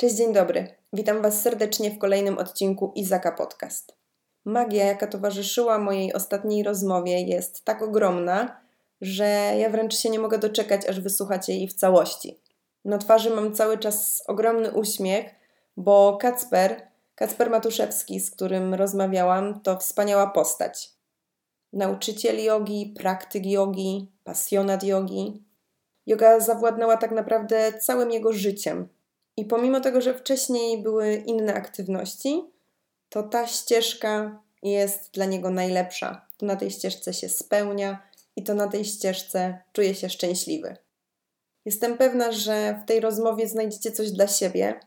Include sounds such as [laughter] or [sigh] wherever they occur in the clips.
Cześć, dzień dobry. Witam Was serdecznie w kolejnym odcinku Izaka Podcast. Magia, jaka towarzyszyła mojej ostatniej rozmowie, jest tak ogromna, że ja wręcz się nie mogę doczekać, aż wysłuchacie jej w całości. Na twarzy mam cały czas ogromny uśmiech, bo Kacper, Kacper Matuszewski, z którym rozmawiałam, to wspaniała postać. Nauczyciel jogi, praktyk jogi, pasjonat jogi. Yoga zawładnęła tak naprawdę całym jego życiem – i pomimo tego, że wcześniej były inne aktywności, to ta ścieżka jest dla niego najlepsza. Na tej ścieżce się spełnia i to na tej ścieżce czuje się szczęśliwy. Jestem pewna, że w tej rozmowie znajdziecie coś dla siebie,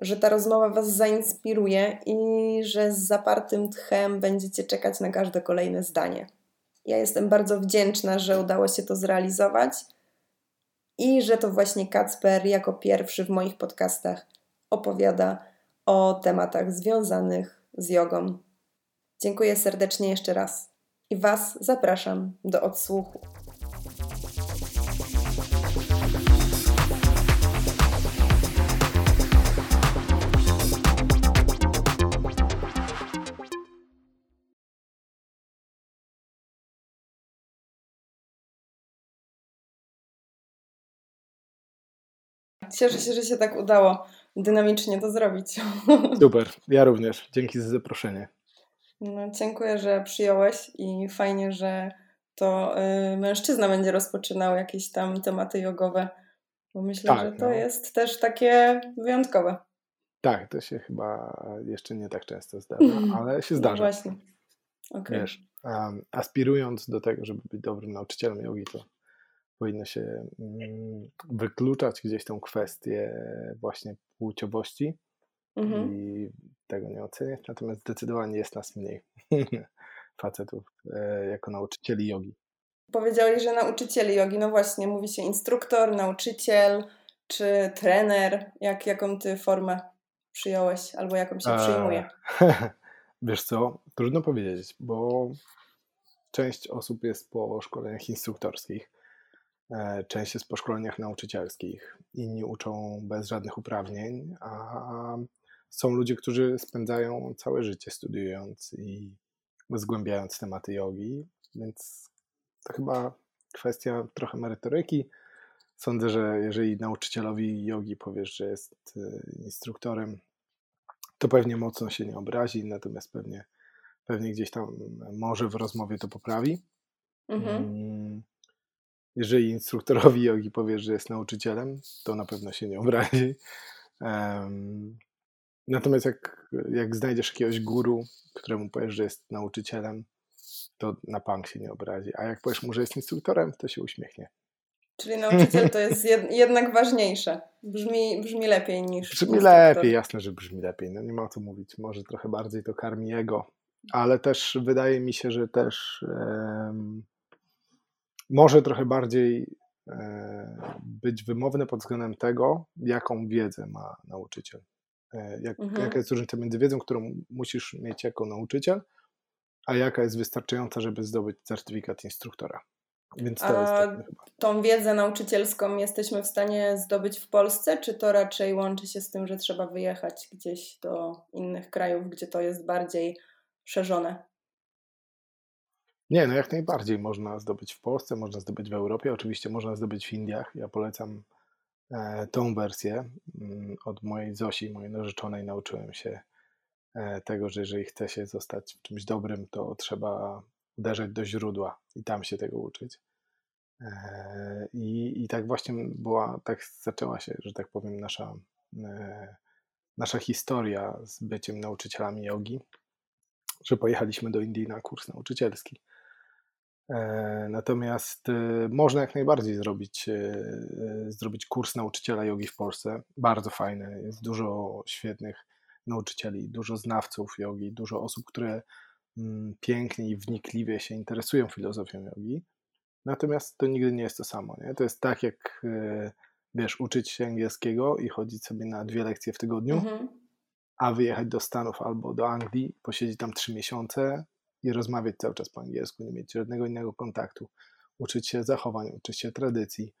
że ta rozmowa Was zainspiruje i że z zapartym tchem będziecie czekać na każde kolejne zdanie. Ja jestem bardzo wdzięczna, że udało się to zrealizować i że to właśnie Kacper jako pierwszy w moich podcastach opowiada o tematach związanych z jogą. Dziękuję serdecznie jeszcze raz i Was zapraszam do odsłuchu. Cieszę się, że się tak udało dynamicznie to zrobić. [laughs] Super, ja również. Dzięki za zaproszenie. No, dziękuję, że przyjąłeś i fajnie, że to y, mężczyzna będzie rozpoczynał jakieś tam tematy jogowe, bo myślę, tak, że to no. jest też takie wyjątkowe. Tak, to się chyba jeszcze nie tak często zdarza, ale się no zdarza. No właśnie. Okay. Wiesz, um, aspirując do tego, żeby być dobrym nauczycielem jogi, to powinno się mm, wykluczać gdzieś tą kwestię właśnie płciowości mhm. i tego nie oceniać, natomiast zdecydowanie jest nas mniej [laughs] facetów e, jako nauczycieli jogi. Powiedziałeś, że nauczycieli jogi, no właśnie, mówi się instruktor, nauczyciel czy trener. Jak, jaką ty formę przyjąłeś albo jaką się przyjmuje? [laughs] Wiesz co, trudno powiedzieć, bo część osób jest po szkoleniach instruktorskich, E, część jest po szkoleniach nauczycielskich, inni uczą bez żadnych uprawnień, a są ludzie, którzy spędzają całe życie studiując i zgłębiając tematy jogi, więc to chyba kwestia trochę merytoryki. Sądzę, że jeżeli nauczycielowi jogi powiesz, że jest e, instruktorem, to pewnie mocno się nie obrazi, natomiast pewnie, pewnie gdzieś tam może w rozmowie to poprawi. Mhm. Jeżeli instruktorowi jogi powiesz, że jest nauczycielem, to na pewno się nie obrazi. Um, natomiast jak, jak znajdziesz jakiegoś guru, któremu powiesz, że jest nauczycielem, to na punk się nie obrazi. A jak powiesz mu, że jest instruktorem, to się uśmiechnie. Czyli nauczyciel to jest jed, jednak ważniejsze. Brzmi, brzmi lepiej niż. Brzmi instruktor. lepiej, jasne, że brzmi lepiej. No nie ma o co mówić. Może trochę bardziej to karmi jego, ale też wydaje mi się, że też. Um, może trochę bardziej e, być wymowny pod względem tego, jaką wiedzę ma nauczyciel. E, jak, mhm. Jaka jest różnica między wiedzą, którą musisz mieć jako nauczyciel, a jaka jest wystarczająca, żeby zdobyć certyfikat instruktora. Więc to a jest tak, tą wiedzę nauczycielską jesteśmy w stanie zdobyć w Polsce, czy to raczej łączy się z tym, że trzeba wyjechać gdzieś do innych krajów, gdzie to jest bardziej szerzone? Nie, no jak najbardziej można zdobyć w Polsce, można zdobyć w Europie, oczywiście można zdobyć w Indiach. Ja polecam e, tą wersję. Mm, od mojej Zosi, mojej narzeczonej, nauczyłem się e, tego, że jeżeli chce się zostać w czymś dobrym, to trzeba uderzać do źródła i tam się tego uczyć. E, I, i tak właśnie była, tak zaczęła się, że tak powiem, nasza, nasza historia z byciem nauczycielami jogi, że pojechaliśmy do Indii na kurs nauczycielski. E, natomiast e, można jak najbardziej zrobić, e, zrobić kurs nauczyciela jogi w Polsce. Bardzo fajny. Jest dużo świetnych nauczycieli, dużo znawców jogi, dużo osób, które mm, pięknie i wnikliwie się interesują filozofią jogi. Natomiast to nigdy nie jest to samo. Nie? To jest tak, jak wiesz, uczyć się angielskiego i chodzić sobie na dwie lekcje w tygodniu, mhm. a wyjechać do Stanów albo do Anglii, posiedzieć tam trzy miesiące, i rozmawiać cały czas po angielsku, nie mieć żadnego innego kontaktu, uczyć się zachowań, uczyć się tradycji,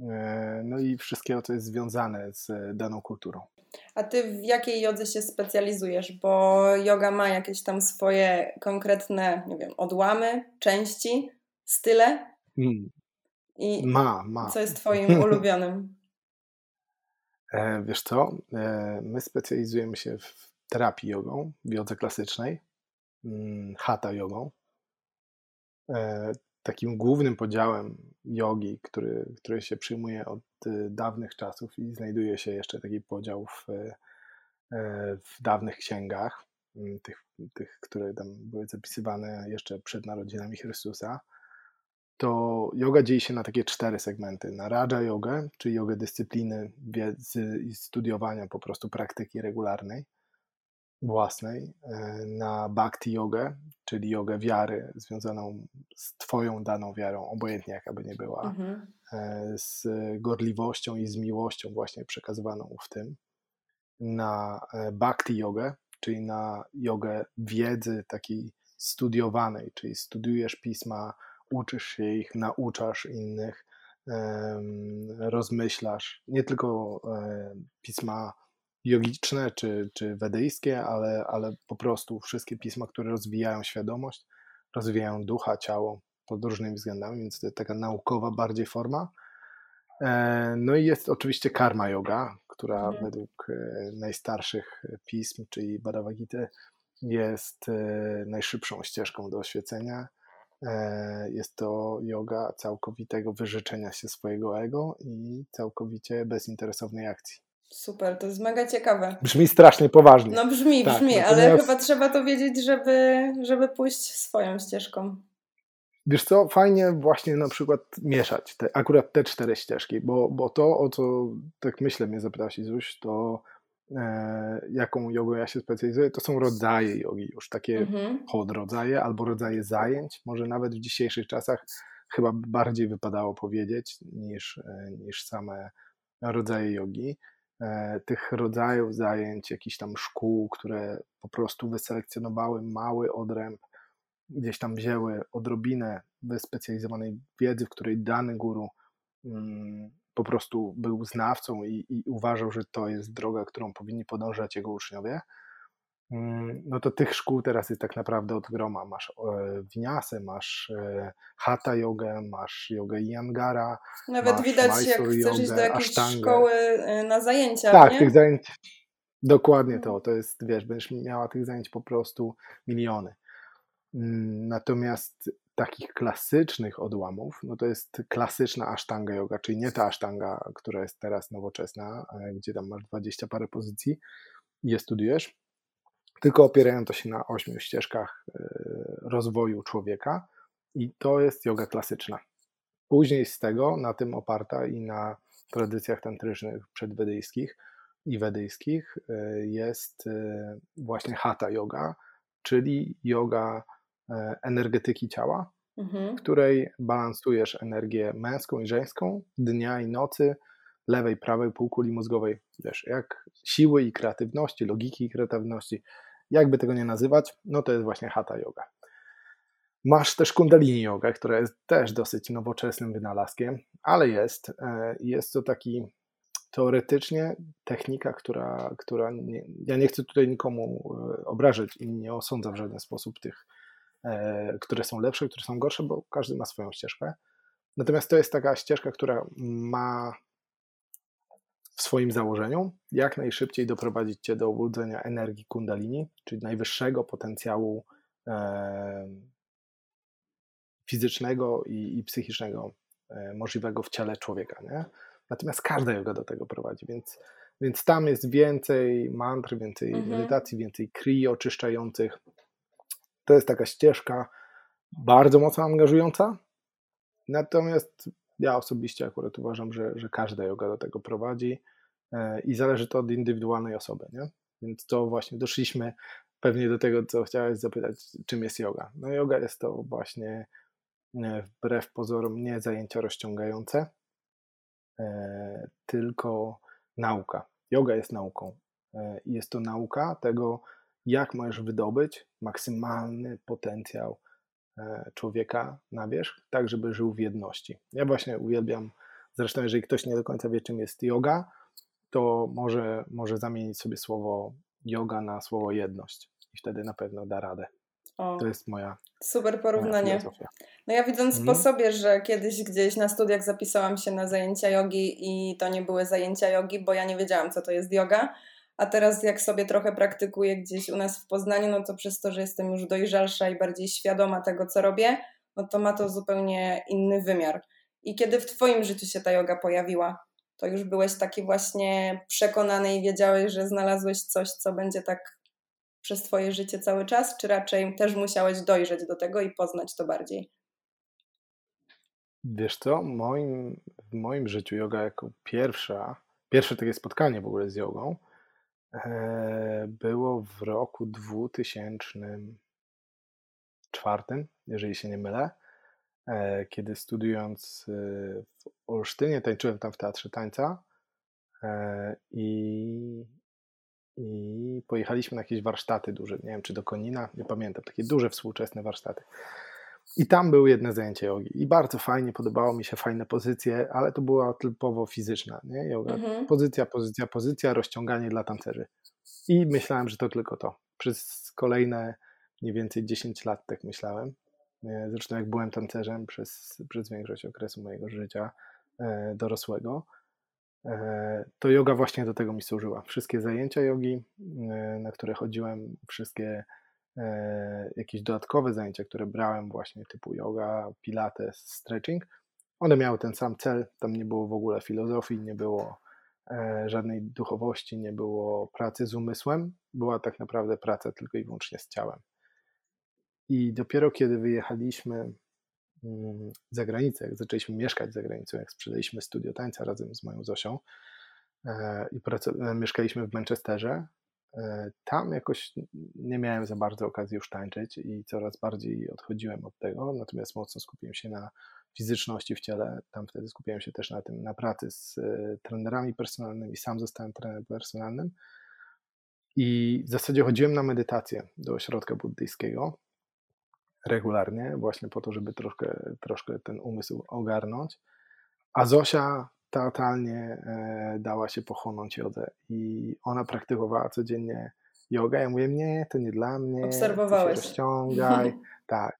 e, no i wszystkiego, co jest związane z daną kulturą. A ty w jakiej jodze się specjalizujesz? Bo yoga ma jakieś tam swoje konkretne, nie wiem, odłamy, części, style? Mm. I ma, ma. Co jest twoim [laughs] ulubionym? E, wiesz co, e, my specjalizujemy się w terapii jogą, w jodze klasycznej, hatha jogą. E, takim głównym podziałem jogi, który, który się przyjmuje od y, dawnych czasów i znajduje się jeszcze taki podział w, w dawnych księgach, mm, tych, tych, które tam były zapisywane jeszcze przed narodzinami Chrystusa, to yoga dzieje się na takie cztery segmenty. Na Raja Yoga, czyli jogę dyscypliny, wiedzy i studiowania po prostu praktyki regularnej, własnej. E, na Bhakti Yoga, czyli jogę wiary związaną z Twoją daną wiarą, obojętnie jaka by nie była, mhm. E, z gorliwością i z miłością właśnie przekazywaną w tym. Na e, Bhakti Yoga, czyli na jogę wiedzy takiej studiowanej, czyli studiujesz pisma, uczysz się ich, nauczasz innych, rozmyślasz nie tylko pisma jogiczne czy, czy wedyjskie, ale, ale po prostu wszystkie pisma, które rozwijają świadomość, rozwijają ducha, ciało pod różnymi względami, więc to jest taka naukowa bardziej forma. E, no i jest oczywiście karma yoga, która mhm. według e, najstarszych pism, czyli Bhagavad Gita, jest e, najszybszą ścieżką do oświecenia jest to yoga całkowitego wyrzeczenia się swojego ego i całkowicie bezinteresownej akcji. Super, to jest mega ciekawe. Brzmi strasznie poważnie. No brzmi, tak, brzmi, natomiast... ale chyba trzeba to wiedzieć, żeby, żeby pójść swoją ścieżką. Wiesz co, fajnie właśnie na przykład mieszać te, akurat te cztery ścieżki, bo, bo to, o co tak myślę mnie zapytać Izuś, to E, jaką jogą ja się specjalizuję, to są rodzaje jogi już, takie mhm. podrodzaje albo rodzaje zajęć. Może nawet w dzisiejszych czasach chyba bardziej wypadało powiedzieć niż, e, niż same rodzaje jogi. E, tych rodzajów zajęć, jakichś tam szkół, które po prostu wyselekcjonowały mały odręb, gdzieś tam wzięły odrobinę wyspecjalizowanej wiedzy, w której dany guru mm, po prostu był znawcą i, i, uważał, że to jest droga, którą powinni podążać jego uczniowie, no to tych szkół teraz jest tak naprawdę od groma. Masz e, winiasę, masz e, hatha jogę, masz jogę Yangara. Nawet widać, jak chcesz iść do jakiejś szkoły e, na zajęcia. Tak, nie? tych zajęć. Dokładnie to. To jest, wiesz, będziesz miała tych zajęć po prostu miliony. Mm, natomiast takich klasycznych odłamów, no to jest klasyczna asztanga yoga, czyli nie ta asztanga, która jest teraz nowoczesna, e, gdzie tam masz 20 parę pozycji i je studiujesz, tylko opierają to się na ośmiu ścieżkach e, rozwoju człowieka i to jest yoga klasyczna. Później z tego, na tym oparta i na tradycjach tantrycznych przedwedyjskich i wedyjskich e, jest właśnie hatha yoga, czyli yoga E, energetyki ciała, mhm. w której balansujesz energię męską i żeńską, dnia i nocy, lewej, prawej półkuli mózgowej, wiesz, jak siły i kreatywności, logiki i kreatywności, jakby tego nie nazywać, no to jest właśnie hatha yoga. Masz też kundalini yoga, która jest też dosyć nowoczesnym wynalazkiem, ale jest. E, jest to taki teoretycznie technika, która, która nie, ja nie chcę tutaj nikomu e, obrażać i nie osądzam w żaden sposób tych E, które są lepsze, które są gorsze, bo każdy ma swoją ścieżkę. Natomiast to jest taka ścieżka, która ma w swoim założeniu jak najszybciej doprowadzić Cię do obudzenia energii kundalini, czyli najwyższego potencjału e, fizycznego i, i psychicznego e, możliwego w ciele człowieka. Nie? Natomiast każda yoga do tego prowadzi, więc, więc tam jest więcej mantr, więcej mhm. medytacji, więcej kri oczyszczających, to jest taka ścieżka bardzo mocno angażująca. Natomiast ja osobiście akurat uważam, że, że każda yoga do tego prowadzi e, i zależy to od indywidualnej osoby. Nie? Więc to właśnie doszliśmy pewnie do tego, co chciałeś zapytać, czym jest yoga. No yoga jest to właśnie e, wbrew pozorom nie zajęcia rozciągające, e, tylko nauka. Yoga jest nauką. Jest to nauka tego, jak możesz wydobyć maksymalny potencjał człowieka na wierzch, tak żeby żył w jedności. Ja właśnie uwielbiam, zresztą jeżeli ktoś nie do końca wie czym jest yoga, to może, może zamienić sobie słowo yoga na słowo jedność i wtedy na pewno da radę. O, to jest moja super porównanie. Moja no ja widząc mm. po mhm. sobie, że kiedyś gdzieś na studiach zapisałam się na zajęcia jogi i to nie były zajęcia jogi, bo ja nie wiedziałam, co to jest yoga. A teraz jak sobie trochę praktykuję gdzieś u nas w Poznaniu, no to przez to, że jestem już dojrzalsza i bardziej świadoma tego, co robię, no to ma to zupełnie inny wymiar. I kiedy w Twoim życiu się ta yoga pojawiła? To już byłeś taki właśnie przekonany i wiedziałeś, że znalazłeś coś, co będzie tak przez Twoje życie cały czas, czy raczej też musiałeś dojrzeć do tego i poznać to bardziej? Wiesz co, moim, w moim życiu yoga jako pierwsza, pierwsze takie spotkanie w ogóle z jogą było w roku 2004, jeżeli się nie mylę. E, kiedy studiując e, w Olsztynie, tańczyłem tam w Teatrze Tańca e, i, i pojechaliśmy na jakieś warsztaty duże, nie wiem czy do Konina, nie pamiętam, takie duże współczesne warsztaty. I tam były jedne zajęcia jogi i bardzo fajnie, podobało mi się, fajne pozycje, ale to była typowo fizyczna, nie? Yoga. Mhm. Pozycja, pozycja, pozycja, rozciąganie dla tancerzy. I myślałem, że to tylko to. Przez kolejne mniej więcej 10 lat tak myślałem. Zresztą jak byłem tancerzem przez, przez większość okresu mojego życia e, dorosłego, e, to yoga właśnie do tego mi służyła. Wszystkie zajęcia jogi, e, na które chodziłem, wszystkie jakieś dodatkowe zajęcia, które brałem właśnie typu yoga, pilates, stretching, one miały ten sam cel, tam nie było w ogóle filozofii, nie było żadnej duchowości, nie było pracy z umysłem, była tak naprawdę praca tylko i wyłącznie z ciałem. I dopiero kiedy wyjechaliśmy mm, za granicę, jak zaczęliśmy mieszkać za granicą, jak sprzedaliśmy studio tańca razem z moją Zosią e, i e, mieszkaliśmy w Manchesterze, e, tam jakoś nie miałem za bardzo okazji już tańczyć i coraz bardziej odchodziłem od tego, natomiast mocno skupiłem się na fizyczności w ciele. Tam wtedy skupiałem się też na tym, na pracy z trenerami personalnymi. Sam zostałem trenerem personalnym. I w zasadzie chodziłem na medytację do ośrodka buddyjskiego regularnie, właśnie po to, żeby troszkę, troszkę ten umysł ogarnąć. A Zosia totalnie e, dała się pochłonąć jodze i ona praktykowała codziennie jogę. Ja mówię, nie, to nie dla mnie. Obserwowałeś. rozciągaj. [laughs] tak.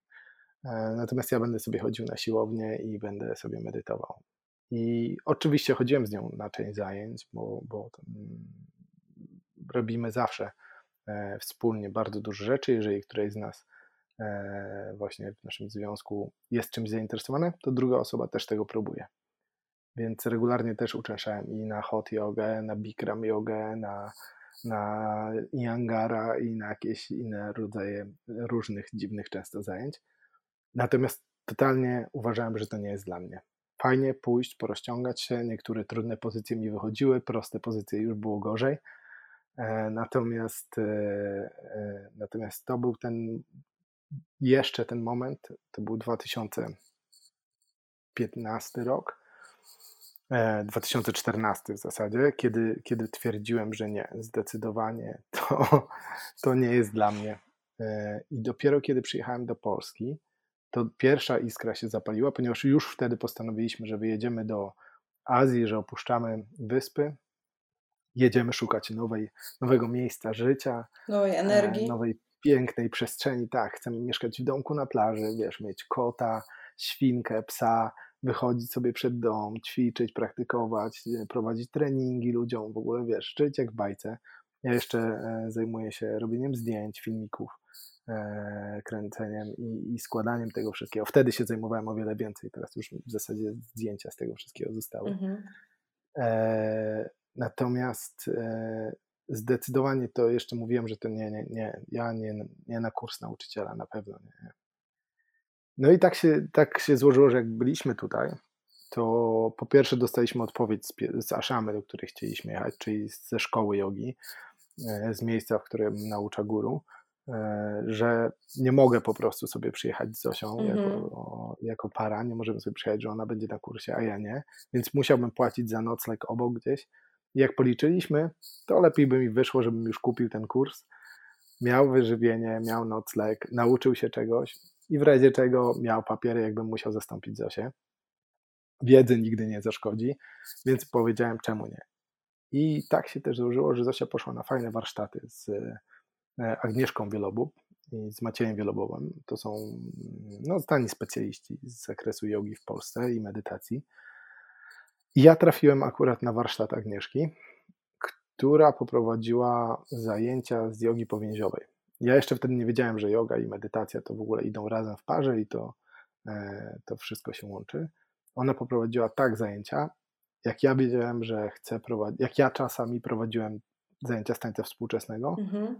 E, natomiast ja będę sobie chodził na siłownię i będę sobie medytował. I oczywiście chodziłem z nią na część zajęć, bo, bo robimy zawsze e, wspólnie bardzo dużo rzeczy. Jeżeli któreś z nas właśnie w naszym związku jest czymś zainteresowane, to druga osoba też tego próbuje. Więc regularnie też uczęszczałem i na hot jogę, na bikram jogę, na, na yangara i na jakieś inne rodzaje różnych dziwnych często zajęć. Natomiast totalnie uważałem, że to nie jest dla mnie. Fajnie pójść, porozciągać się, niektóre trudne pozycje mi wychodziły, proste pozycje już było gorzej. E, natomiast, e, natomiast to był ten jeszcze ten moment, to był 2015 rok, 2014 e, w zasadzie, kiedy, kiedy twierdziłem, że nie, zdecydowanie [laughs] to, to nie jest dla mnie. E, I dopiero kiedy przyjechałem do Polski, to pierwsza iskra się zapaliła, ponieważ już wtedy postanowiliśmy, że wyjedziemy do Azji, że opuszczamy wyspy, jedziemy szukać nowej, nowego miejsca życia, nowej energii, e, nowej pięknej przestrzeni, tak, chcemy mieszkać w domku na plaży, wiesz, mieć kota, świnkę, psa, wychodzić sobie przed dom, ćwiczyć, praktykować, e, prowadzić treningi ludziom, w ogóle, wiesz, żyć jak w bajce. Ja jeszcze e, zajmuję się robieniem zdjęć, filmików, e, kręceniem i, i, składaniem tego wszystkiego. Wtedy się zajmowałem o wiele więcej, teraz już w zasadzie zdjęcia z tego wszystkiego zostały. Mhm. Natomiast zdecydowanie to jeszcze mówiłem, że to nie, nie, nie, ja nie, nie na kurs nauczyciela, na pewno nie. No i tak się, tak się złożyło, że jak byliśmy tutaj, to po pierwsze dostaliśmy odpowiedź z, z Aszamy, do której chcieliśmy jechać, czyli ze szkoły jogi, e, z miejsca, w którym naucza guru, e, że nie mogę po prostu sobie przyjechać z Zosią mm -hmm. jako, jako para, nie możemy sobie przyjechać, że ona będzie na kursie, a ja nie, więc musiałbym płacić za nocleg obok gdzieś, jak policzyliśmy, to lepiej by mi wyszło, żebym już kupił ten kurs, miał wyżywienie, miał nocleg, nauczył się czegoś i w razie czego miał papiery, jakbym musiał zastąpić Zosię. Wiedzy nigdy nie zaszkodzi, więc powiedziałem, czemu nie. I tak się też złożyło, że Zosia poszła na fajne warsztaty z Agnieszką Wielobub i z Maciejem Wielobowem. To są no, znani specjaliści z zakresu jogi w Polsce i medytacji. I ja trafiłem akurat na warsztat Agnieszki, która poprowadziła zajęcia z jogi powięziowej. Ja jeszcze wtedy nie wiedziałem, że yoga i medytacja to w ogóle idą razem w parze i to, e, to wszystko się łączy. Ona poprowadziła tak zajęcia, jak ja wiedziałem, że chcę prowadzić, jak ja czasami prowadziłem zajęcia z tańca współczesnego mhm.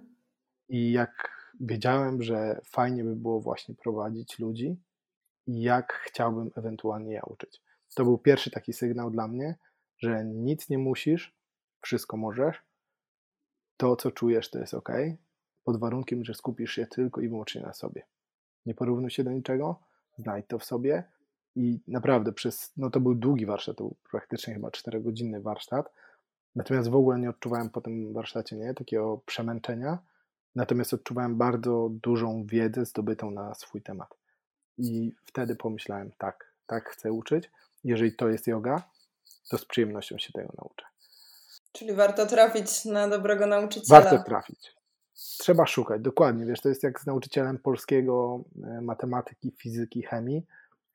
i jak wiedziałem, że fajnie by było właśnie prowadzić ludzi i jak chciałbym ewentualnie je uczyć. To był pierwszy taki sygnał dla mnie, że nic nie musisz, wszystko możesz. To, co czujesz, to jest ok, pod warunkiem, że skupisz się tylko i wyłącznie na sobie. Nie porównuj się do niczego, znajdź to w sobie i naprawdę przez, no to był długi warsztat, to był praktycznie chyba 4-godzinny warsztat, natomiast w ogóle nie odczuwałem po tym warsztacie nie, takiego przemęczenia, natomiast odczuwałem bardzo dużą wiedzę zdobytą na swój temat. I wtedy pomyślałem, tak, tak chcę uczyć. Jeżeli to jest yoga, to z przyjemnością się tego nauczę. Czyli warto trafić na dobrego nauczyciela. Warto trafić. Trzeba szukać, dokładnie. Wiesz, to jest jak z nauczycielem polskiego, e, matematyki, fizyki, chemii.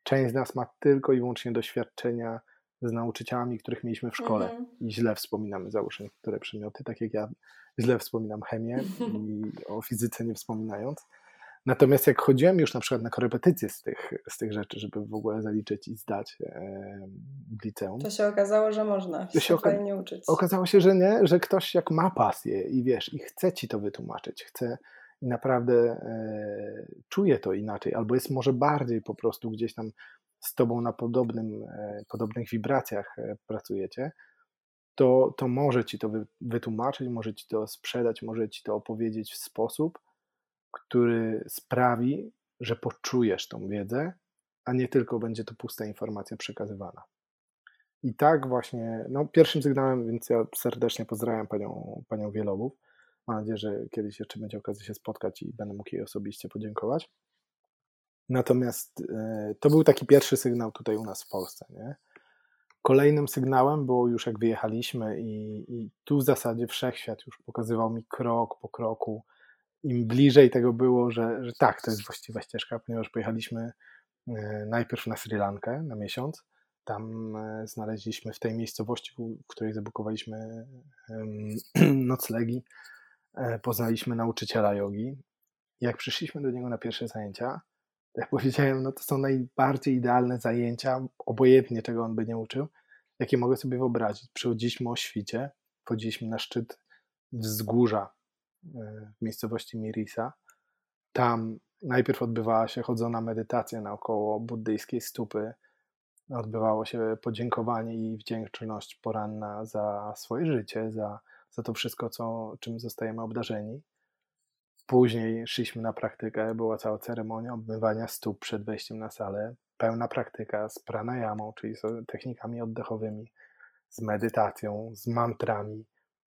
Część z nas ma tylko i wyłącznie doświadczenia z nauczycielami, których mieliśmy w szkole mhm. i źle wspominamy, załóżmy, niektóre przedmioty, tak jak ja źle wspominam chemię [laughs] i o fizyce nie wspominając. Natomiast jak chodziłem już na przykład na korepetycje z tych, z tych rzeczy, żeby w ogóle zaliczyć i zdać e, liceum. To się okazało, że można to się oka- nie uczyć. Okazało się, że nie, że ktoś jak ma pasję i wiesz, i chce ci to wytłumaczyć, chce i naprawdę e, czuje to inaczej, albo jest może bardziej po prostu gdzieś tam z tobą na podobnym, e, podobnych wibracjach e, pracujecie, to, to może ci to wytłumaczyć, może ci to sprzedać, może ci to opowiedzieć w sposób, który sprawi, że poczujesz tą wiedzę, a nie tylko będzie to pusta informacja przekazywana. I tak właśnie, no pierwszym sygnałem, więc ja serdecznie pozdrawiam panią, panią Wielowów. Mam nadzieję, że kiedyś jeszcze będzie okazja się spotkać i będę mógł jej osobiście podziękować. Natomiast y, to był taki pierwszy sygnał tutaj u nas w Polsce. Nie? Kolejnym sygnałem było już jak wyjechaliśmy i, i tu w zasadzie wszechświat już pokazywał mi krok po kroku, im bliżej tego było, że, że tak, to jest właściwa ścieżka, ponieważ pojechaliśmy e, najpierw na Sri Lankę na miesiąc. Tam e, znaleźliśmy w tej miejscowości, w której zabukowaliśmy [clears throat] noclegi, e, poznaliśmy nauczyciela jogi. Jak przyszliśmy do niego na pierwsze zajęcia, jak [laughs] powiedziałem, no to są najbardziej idealne zajęcia, obojętnie czego on by nie uczył, jakie mogę sobie wyobrazić. Przychodziliśmy o świcie, wchodziliśmy na szczyt wzgórza w miejscowości Mirisa. Tam najpierw odbywała się chodzona medytacja naokoło buddyjskiej stupy. Odbywało się podziękowanie i wdzięczność poranna za swoje życie, za, za to wszystko, co, czym zostajemy obdarzeni. Później szliśmy na praktykę, była cała ceremonia obmywania stóp przed wejściem na salę, pełna praktyka z pranayamą, czyli z technikami oddechowymi, z medytacją, z mantrami,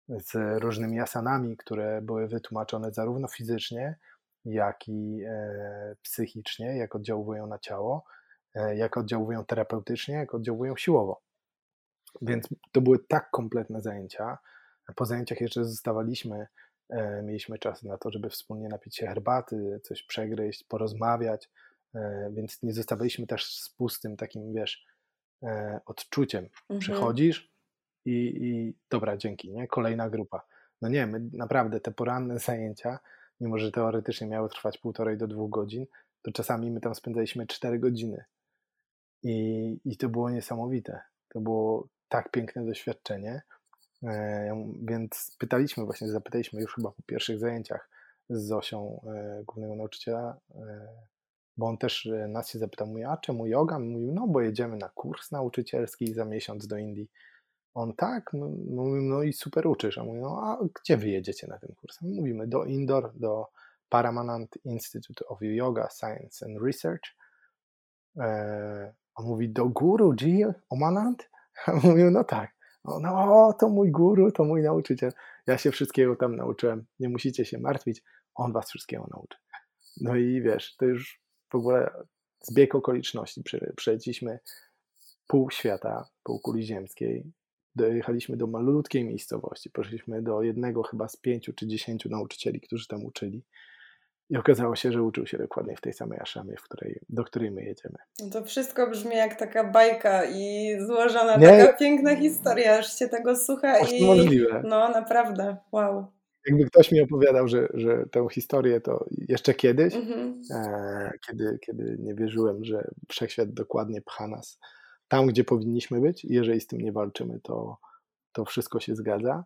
z różnymi asanami, które były wytłumaczone zarówno fizycznie, jak i e, psychicznie, jak oddziałują na ciało, e, jak oddziałują terapeutycznie, jak oddziałują siłowo. Więc to były tak kompletne zajęcia. Po zajęciach jeszcze zostawaliśmy, e, mieliśmy czas na to, żeby wspólnie napić się herbaty, coś przegryźć, porozmawiać, więc nie zostawaliśmy też z pustym takim, wiesz, odczuciem. Mhm. Przychodzisz, i, i dobra, dzięki, nie? Kolejna grupa. No nie, my naprawdę te poranne [laughs] zajęcia, mimo że teoretycznie miały trwać półtorej do dwóch godzin, to czasami my tam spędzaliśmy cztery godziny. I, I to było niesamowite. To było tak piękne doświadczenie. E, więc pytaliśmy właśnie, zapytaliśmy już chyba po pierwszych zajęciach z Zosią, e, głównego nauczyciela, e, bo on też nas się zapytał, mówi, a czemu yoga? Mówił, no bo jedziemy na kurs nauczycielski za miesiąc do Indii. On tak, no, no, i super uczysz. A mówi, no a gdzie wy jedziecie na ten kurs? Mówimy do Indoor, do Paramanant Institute of Yoga, Science and Research. E, on mówi, do guru G. Omanant? A mówił, no tak. No, to mój guru, to mój nauczyciel. Ja się wszystkiego tam nauczyłem. Nie musicie się martwić, on was wszystkiego nauczy. No i wiesz, to już w ogóle zbieg okoliczności. Przeleciliśmy pół świata, pół kuli ziemskiej, dojechaliśmy do malutkiej miejscowości, poszliśmy do jednego chyba z pięciu czy dziesięciu nauczycieli, którzy tam uczyli. I okazało się, że uczył się dokładnie w tej samej aszramie, w której, do której my jedziemy. No to wszystko brzmi jak taka bajka i złożona Nie? taka piękna historia, aż się tego słucha. Aż i... możliwe. No naprawdę, wow. Jakby ktoś mi opowiadał, że, że tę historię to jeszcze kiedyś, mhm. e, kiedy, kiedy nie wierzyłem, że wszechświat dokładnie pcha nas tam, gdzie powinniśmy być jeżeli z tym nie walczymy, to, to wszystko się zgadza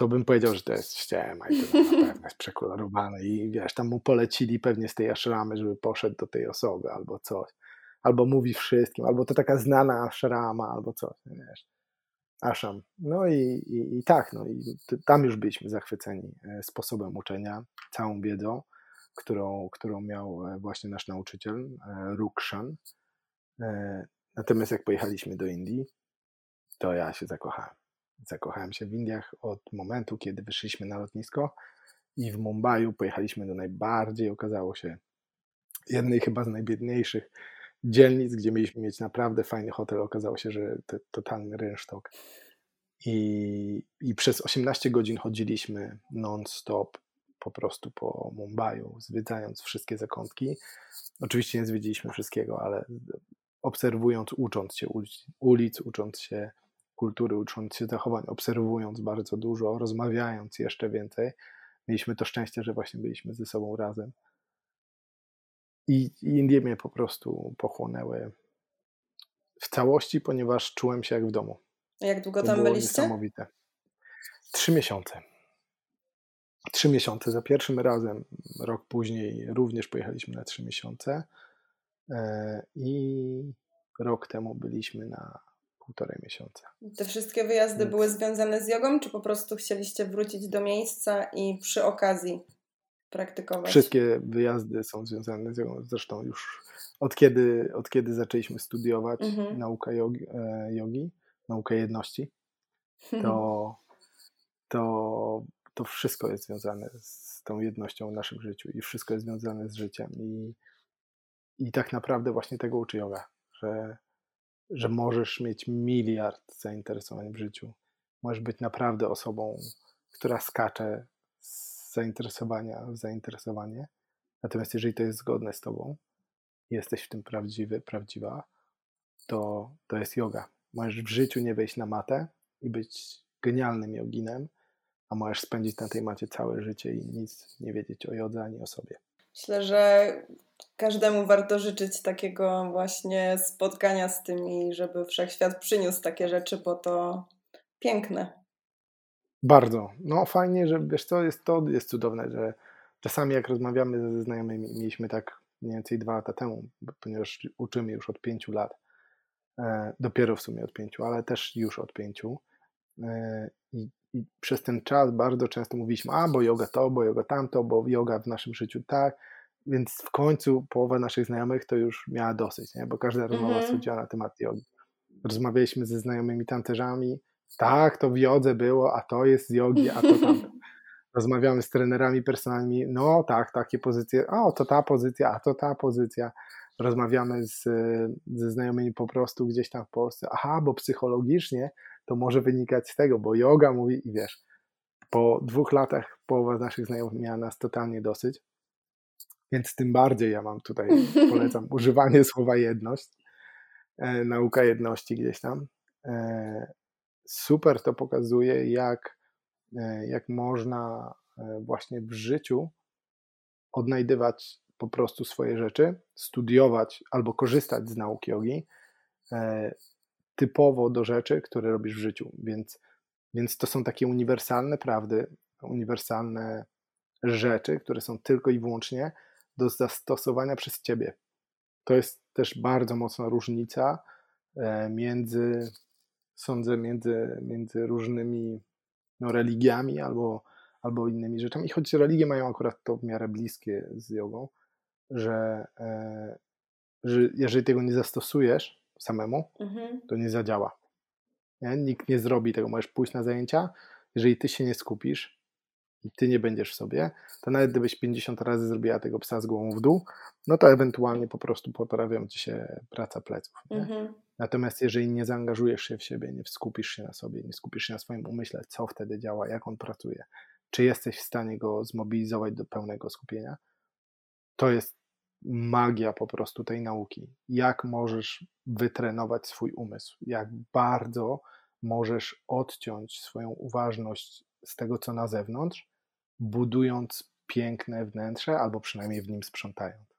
to bym powiedział, że to jest ściema i to na pewno jest przekolorowane i wiesz, tam mu polecili pewnie z tej aszramy, żeby poszedł do tej osoby albo coś. Albo mówi wszystkim, albo to taka znana aszrama, albo coś, wiesz. Ashram. No i, i, i tak, no i tam już byliśmy zachwyceni e, sposobem uczenia, całą wiedzą, którą, którą miał e, właśnie nasz nauczyciel, e, Rukshan. Natomiast jak pojechaliśmy do Indii, to ja się zakochałem. Zakochałem się w Indiach od momentu, kiedy wyszliśmy na lotnisko i w Mumbai pojechaliśmy do najbardziej, okazało się, jednej chyba z najbiedniejszych dzielnic, gdzie mieliśmy mieć naprawdę fajny hotel. Okazało się, że to totalny rynsztok. I, I przez 18 godzin chodziliśmy non-stop po prostu po Mumbai, zwiedzając wszystkie zakątki. Oczywiście nie zwiedziliśmy wszystkiego, ale obserwując, ucząc się ulic, ucząc się kultury, ucząc się zachowań, obserwując bardzo dużo, rozmawiając jeszcze więcej. Mieliśmy to szczęście, że właśnie byliśmy ze sobą razem. I, Indie mnie po prostu pochłonęły w całości, ponieważ czułem się jak w domu. Jak długo tam byliście? Niesamowite. Trzy miesiące. Trzy miesiące. Za pierwszym razem, rok później, również pojechaliśmy na trzy miesiące. E, I rok temu byliśmy na półtorej miesiąca. Te wszystkie wyjazdy Więc... były związane z jogą, czy po prostu chcieliście wrócić do miejsca i przy okazji praktykować? Wszystkie wyjazdy są związane z jogą. Zresztą już od kiedy, od kiedy zaczęliśmy studiować mhm. naukę jogi, e, jogi, naukę jedności, [laughs] to, to, to wszystko jest związane z tą jednością w naszym życiu i wszystko jest związane z życiem. I, i tak naprawdę właśnie tego uczy yoga, że że możesz mieć miliard zainteresowań w życiu. Możesz być naprawdę osobą, która skacze z zainteresowania w zainteresowanie. Natomiast jeżeli to jest zgodne z tobą, jesteś w tym prawdziwy, prawdziwa, to, to jest yoga. Możesz w życiu nie wejść na matę i być genialnym joginem, a możesz spędzić na tej macie całe życie i nic nie wiedzieć o jodze ani o sobie. Myślę, że każdemu warto życzyć takiego właśnie spotkania z tymi, żeby wszechświat przyniósł takie rzeczy, bo to piękne. Bardzo. No fajnie, że wiesz co, jest to jest cudowne, że czasami jak rozmawiamy ze znajomymi, mieliśmy tak mniej więcej dwa lata temu, ponieważ uczymy już od pięciu lat, e, dopiero w sumie od pięciu, ale też już od pięciu. E, i, I przez ten czas bardzo często mówiliśmy, a bo yoga to, bo yoga tamto, bo yoga w naszym życiu tak, więc w końcu połowa naszych znajomych to już miała dosyć, nie? bo każda rozmowa mm -hmm. na temat jogi. Rozmawialiśmy ze znajomymi tancerzami, tak, to w jodze było, a to jest z jogi, a to tam. [laughs] Rozmawiamy z trenerami personalnymi, no tak, takie pozycje, o to ta pozycja, a to ta pozycja. Rozmawiamy z, ze znajomymi po prostu gdzieś tam w Polsce, aha, bo psychologicznie to może wynikać z tego, bo yoga mówi i wiesz, po dwóch latach połowa z naszych znajomych miała nas totalnie dosyć, więc tym bardziej ja mam tutaj, [laughs] polecam używanie słowa jedność, e, nauka jedności gdzieś tam. E, super to pokazuje, jak, e, jak można e, właśnie w życiu odnajdywać po prostu swoje rzeczy, studiować albo korzystać z nauki jogi e, typowo do rzeczy, które robisz w życiu. Więc, więc to są takie uniwersalne prawdy, uniwersalne rzeczy, które są tylko i wyłącznie do zastosowania przez ciebie. To jest też bardzo mocna różnica e, między, sądzę, między, między różnymi no, religiami albo, albo innymi rzeczami. Choć religie mają akurat to w miarę bliskie z jogą, że, e, że jeżeli tego nie zastosujesz samemu, mhm. to nie zadziała. Nie? Nikt nie zrobi tego. Możesz pójść na zajęcia, jeżeli ty się nie skupisz, i ty nie będziesz w sobie, to nawet gdybyś 50 razy zrobiła tego psa z głową w dół, no to ewentualnie po prostu poprawią ci się praca pleców. Mhm. Natomiast jeżeli nie zaangażujesz się w siebie, nie skupisz się na sobie, nie skupisz się na swoim umyśle, co wtedy działa, jak on pracuje, czy jesteś w stanie go zmobilizować do pełnego skupienia, to jest magia po prostu tej nauki. Jak możesz wytrenować swój umysł, jak bardzo możesz odciąć swoją uważność z tego, co na zewnątrz, budując piękne wnętrze, albo przynajmniej w nim sprzątając.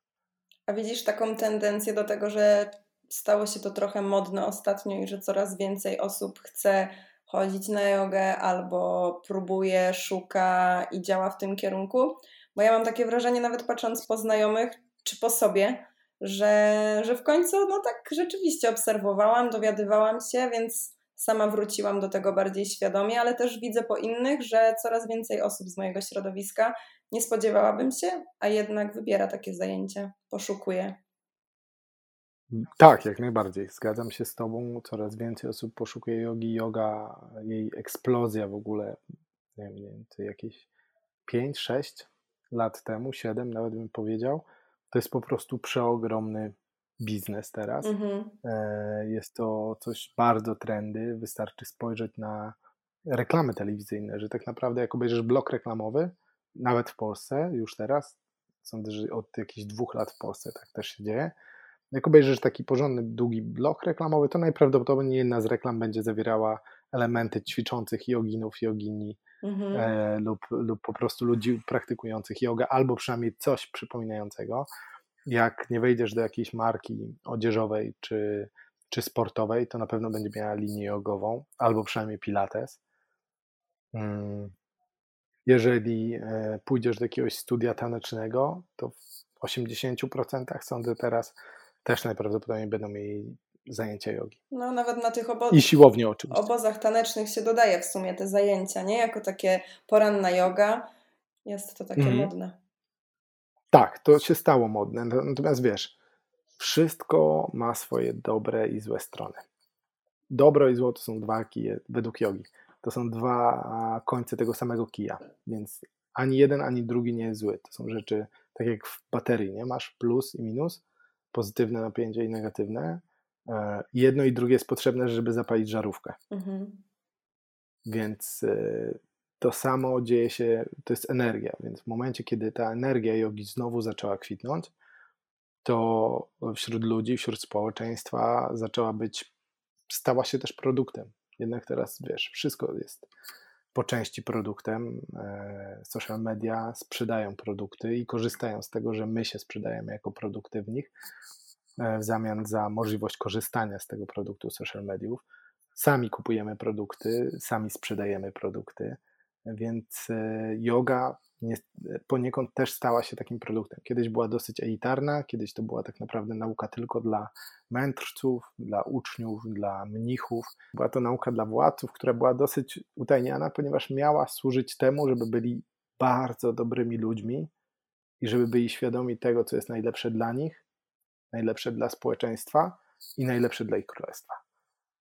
A widzisz taką tendencję do tego, że stało się to trochę modne ostatnio i że coraz więcej osób chce chodzić na jogę albo próbuje, szuka i działa w tym kierunku? Bo ja mam takie wrażenie, nawet patrząc po znajomych czy po sobie, że, że w końcu, no tak rzeczywiście obserwowałam, dowiadywałam się, więc sama wróciłam do tego bardziej świadomie, ale też widzę po innych, że coraz więcej osób z mojego środowiska nie spodziewałabym się, a jednak wybiera takie zajęcia, poszukuje. Tak, jak najbardziej. Zgadzam się z Tobą. Coraz więcej osób poszukuje jogi. Yoga, jej eksplozja w ogóle, nie wiem, nie wiem jakieś 5, 6 lat temu, 7 nawet bym powiedział, to jest po prostu przeogromny biznes teraz. Mhm. E, jest to coś bardzo trendy. Wystarczy spojrzeć na reklamy telewizyjne, że tak naprawdę jak obejrzysz blok reklamowy, nawet w Polsce już teraz, sądzę, że od jakichś dwóch lat w Polsce tak też się dzieje, jak obejrzysz taki porządny, długi blok reklamowy, to najprawdopodobniej jedna z reklam będzie zawierała elementy ćwiczących joginów, jogini mhm. e, lub, lub po prostu ludzi praktykujących jogę, albo przynajmniej coś przypominającego jak nie wejdziesz do jakiejś marki odzieżowej czy, czy sportowej, to na pewno będzie miała linię jogową, albo przynajmniej pilates. Mm. Jeżeli e, pójdziesz do jakiegoś studia tanecznego, to w 80% sądzę teraz też najprawdopodobniej będą mieli zajęcia jogi. No nawet na tych obozach. I siłownie oczywiście. obozach tanecznych się dodaje w sumie te zajęcia, nie? Jako takie poranna yoga. Jest to takie mm. modne. Tak, to się stało modne. Natomiast wiesz, wszystko ma swoje dobre i złe strony. Dobro i zło to są dwa kije, według jogi. To są dwa końce tego samego kija, więc ani jeden, ani drugi nie jest zły. To są rzeczy, tak jak w baterii, nie? Masz plus i minus, pozytywne napięcie i negatywne. E, jedno i drugie jest potrzebne, żeby zapalić żarówkę. Mhm. Więc e, to samo dzieje się, to jest energia, więc w momencie, kiedy ta energia jogi znowu zaczęła kwitnąć, to wśród ludzi, wśród społeczeństwa zaczęła być, stała się też produktem. Jednak teraz, wiesz, wszystko jest po części produktem. E, social media sprzedają produkty i korzystają z tego, że my się sprzedajemy jako produkty w nich w zamian za możliwość korzystania z tego produktu social mediów. Sami kupujemy produkty, sami sprzedajemy produkty więc e, yoga poniekąd też stała się takim produktem. Kiedyś była dosyć elitarna, kiedyś to była tak naprawdę nauka tylko dla mędrców, dla uczniów, dla mnichów. Była to nauka dla władców, która była dosyć utajniana, ponieważ miała służyć temu, żeby byli bardzo dobrymi ludźmi i żeby byli świadomi tego, co jest najlepsze dla nich, najlepsze dla społeczeństwa i najlepsze dla ich królestwa.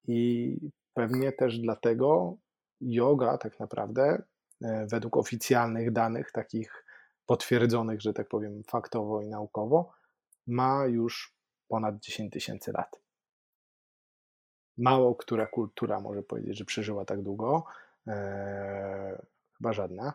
I pewnie też dlatego yoga tak naprawdę e, według oficjalnych danych, takich potwierdzonych, że tak powiem, faktowo i naukowo, ma już ponad 10 tysięcy lat. Mało która kultura może powiedzieć, że przeżyła tak długo, e, chyba żadna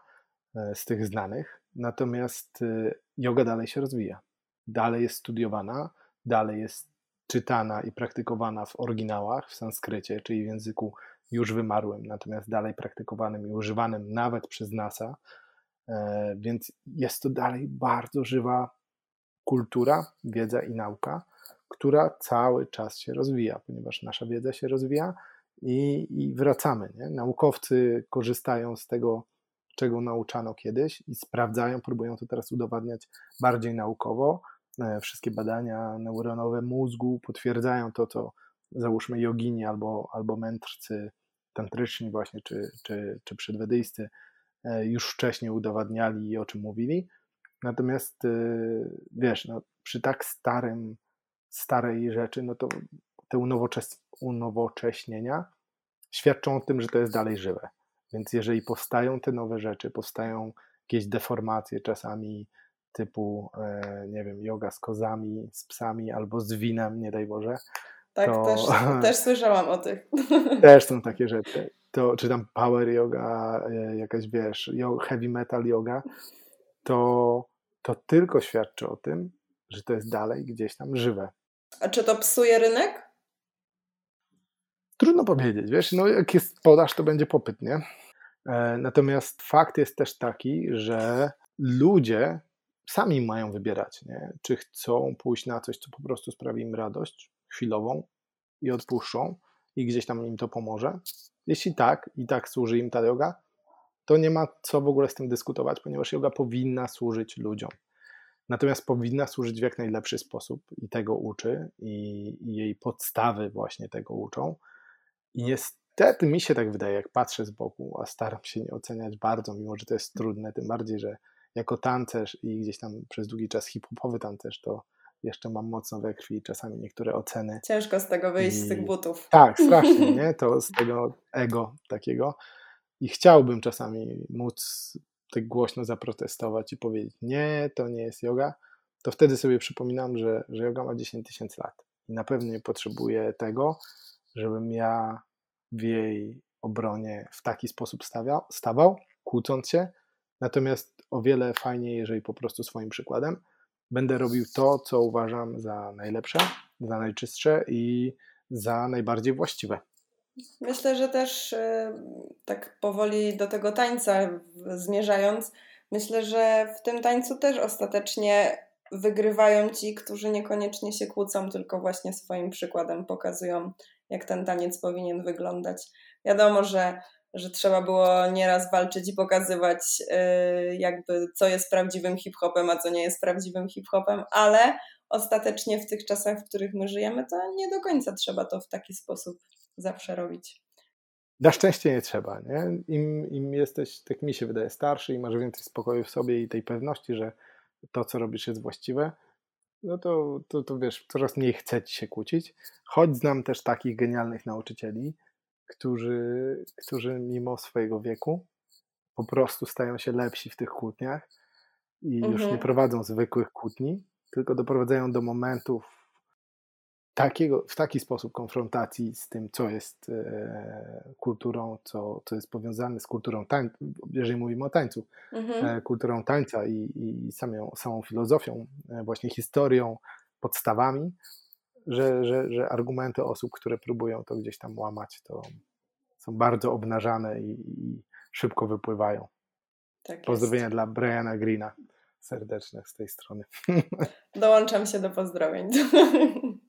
e, z tych znanych. Natomiast e, yoga dalej się rozwija. Dalej jest studiowana, dalej jest czytana i praktykowana w oryginałach, w sanskrycie, czyli w języku już wymarłym, natomiast dalej praktykowanym i używanym nawet przez NASA, e, więc jest to dalej bardzo żywa kultura, wiedza i nauka, która cały czas się rozwija, ponieważ nasza wiedza się rozwija i, i wracamy. Nie? Naukowcy korzystają z tego, czego nauczano kiedyś i sprawdzają, próbują to teraz udowadniać bardziej naukowo. E, wszystkie badania neuronowe mózgu potwierdzają to, co załóżmy jogini albo, albo mędrcy tantryczni właśnie, czy, czy, czy przedwedyjscy e, już wcześniej udowadniali i o czym mówili. Natomiast e, wiesz, no, przy tak starym, starej rzeczy, no to te unowoczes unowocześnienia świadczą o tym, że to jest dalej żywe. Więc jeżeli powstają te nowe rzeczy, powstają jakieś deformacje czasami typu, e, nie wiem, yoga z kozami, z psami albo z winem, nie daj Boże, Tak, to... też, [laughs] też słyszałam o tych. Też są takie rzeczy. To, czy tam power yoga, e, jakaś wiesz, heavy metal yoga, to, to tylko świadczy o tym, że to jest dalej gdzieś tam żywe. A czy to psuje rynek? Trudno powiedzieć, wiesz, no jak jest podaż, to będzie popyt, nie? E, natomiast fakt jest też taki, że ludzie sami mają wybierać, nie? czy chcą pójść na coś, co po prostu sprawi im radość chwilową i odpuszczą i gdzieś tam im to pomoże. Jeśli tak i tak służy im ta yoga, to nie ma co w ogóle z tym dyskutować, ponieważ yoga powinna służyć ludziom. Natomiast powinna służyć w jak najlepszy sposób i tego uczy, i, i jej podstawy właśnie tego uczą. I niestety mi się tak wydaje, jak patrzę z boku, a staram się nie oceniać bardzo, mimo że to jest trudne, tym bardziej, że jako tancerz i gdzieś tam przez długi czas hip-hopowy tancerz, to jeszcze mam mocno we krwi czasami niektóre oceny. Ciężko z tego wyjść, I... z tych butów. Tak, strasznie, [laughs] nie? To z tego ego takiego. I chciałbym czasami móc tak głośno zaprotestować i powiedzieć, nie, to nie jest yoga, to wtedy sobie przypominam, że, że yoga ma 10 tysięcy lat. I na pewno nie potrzebuję tego, żebym ja w jej obronie w taki sposób stawiał, stawał, kłócąc się. Natomiast o wiele fajniej, jeżeli po prostu swoim przykładem będę robił to, co uważam za najlepsze, za najczystsze i za najbardziej właściwe. Myślę, że też y, tak powoli do tego tańca zmierzając, myślę, że w tym tańcu też ostatecznie wygrywają ci, którzy niekoniecznie się kłócą, tylko właśnie swoim przykładem pokazują, jak ten taniec powinien wyglądać. Wiadomo, że, że trzeba było nieraz walczyć i pokazywać, yy, jakby co jest prawdziwym hip-hopem, a co nie jest prawdziwym hip-hopem, ale ostatecznie w tych czasach, w których my żyjemy, to nie do końca trzeba to w taki sposób zawsze robić. Na szczęście nie trzeba. Nie? Im, Im jesteś, tak mi się wydaje, starszy i masz więcej spokoju w sobie i tej pewności, że to, co robisz, jest właściwe, no to, to, to wiesz, coraz mniej chce ci się kłócić. Choć znam też takich genialnych nauczycieli, którzy, którzy mimo swojego wieku po prostu stają się lepsi w tych kłótniach i mhm. już nie mhm. prowadzą zwykłych kłótni, tylko doprowadzają do momentów, takiego, w taki sposób konfrontacji z tym, co jest e, kulturą, co, co jest powiązane z kulturą tańca, jeżeli mówimy o tańcu, mhm. e, kulturą tańca i, i samą, samą filozofią, e, właśnie historią, podstawami, że, że, że argumenty osób, które próbują to gdzieś tam łamać, to są bardzo obnażane i, i szybko wypływają. Tak Pozdrowienia dla Briana Greena serdeczne z tej strony. [laughs] Dołączam się do pozdrowień. [laughs]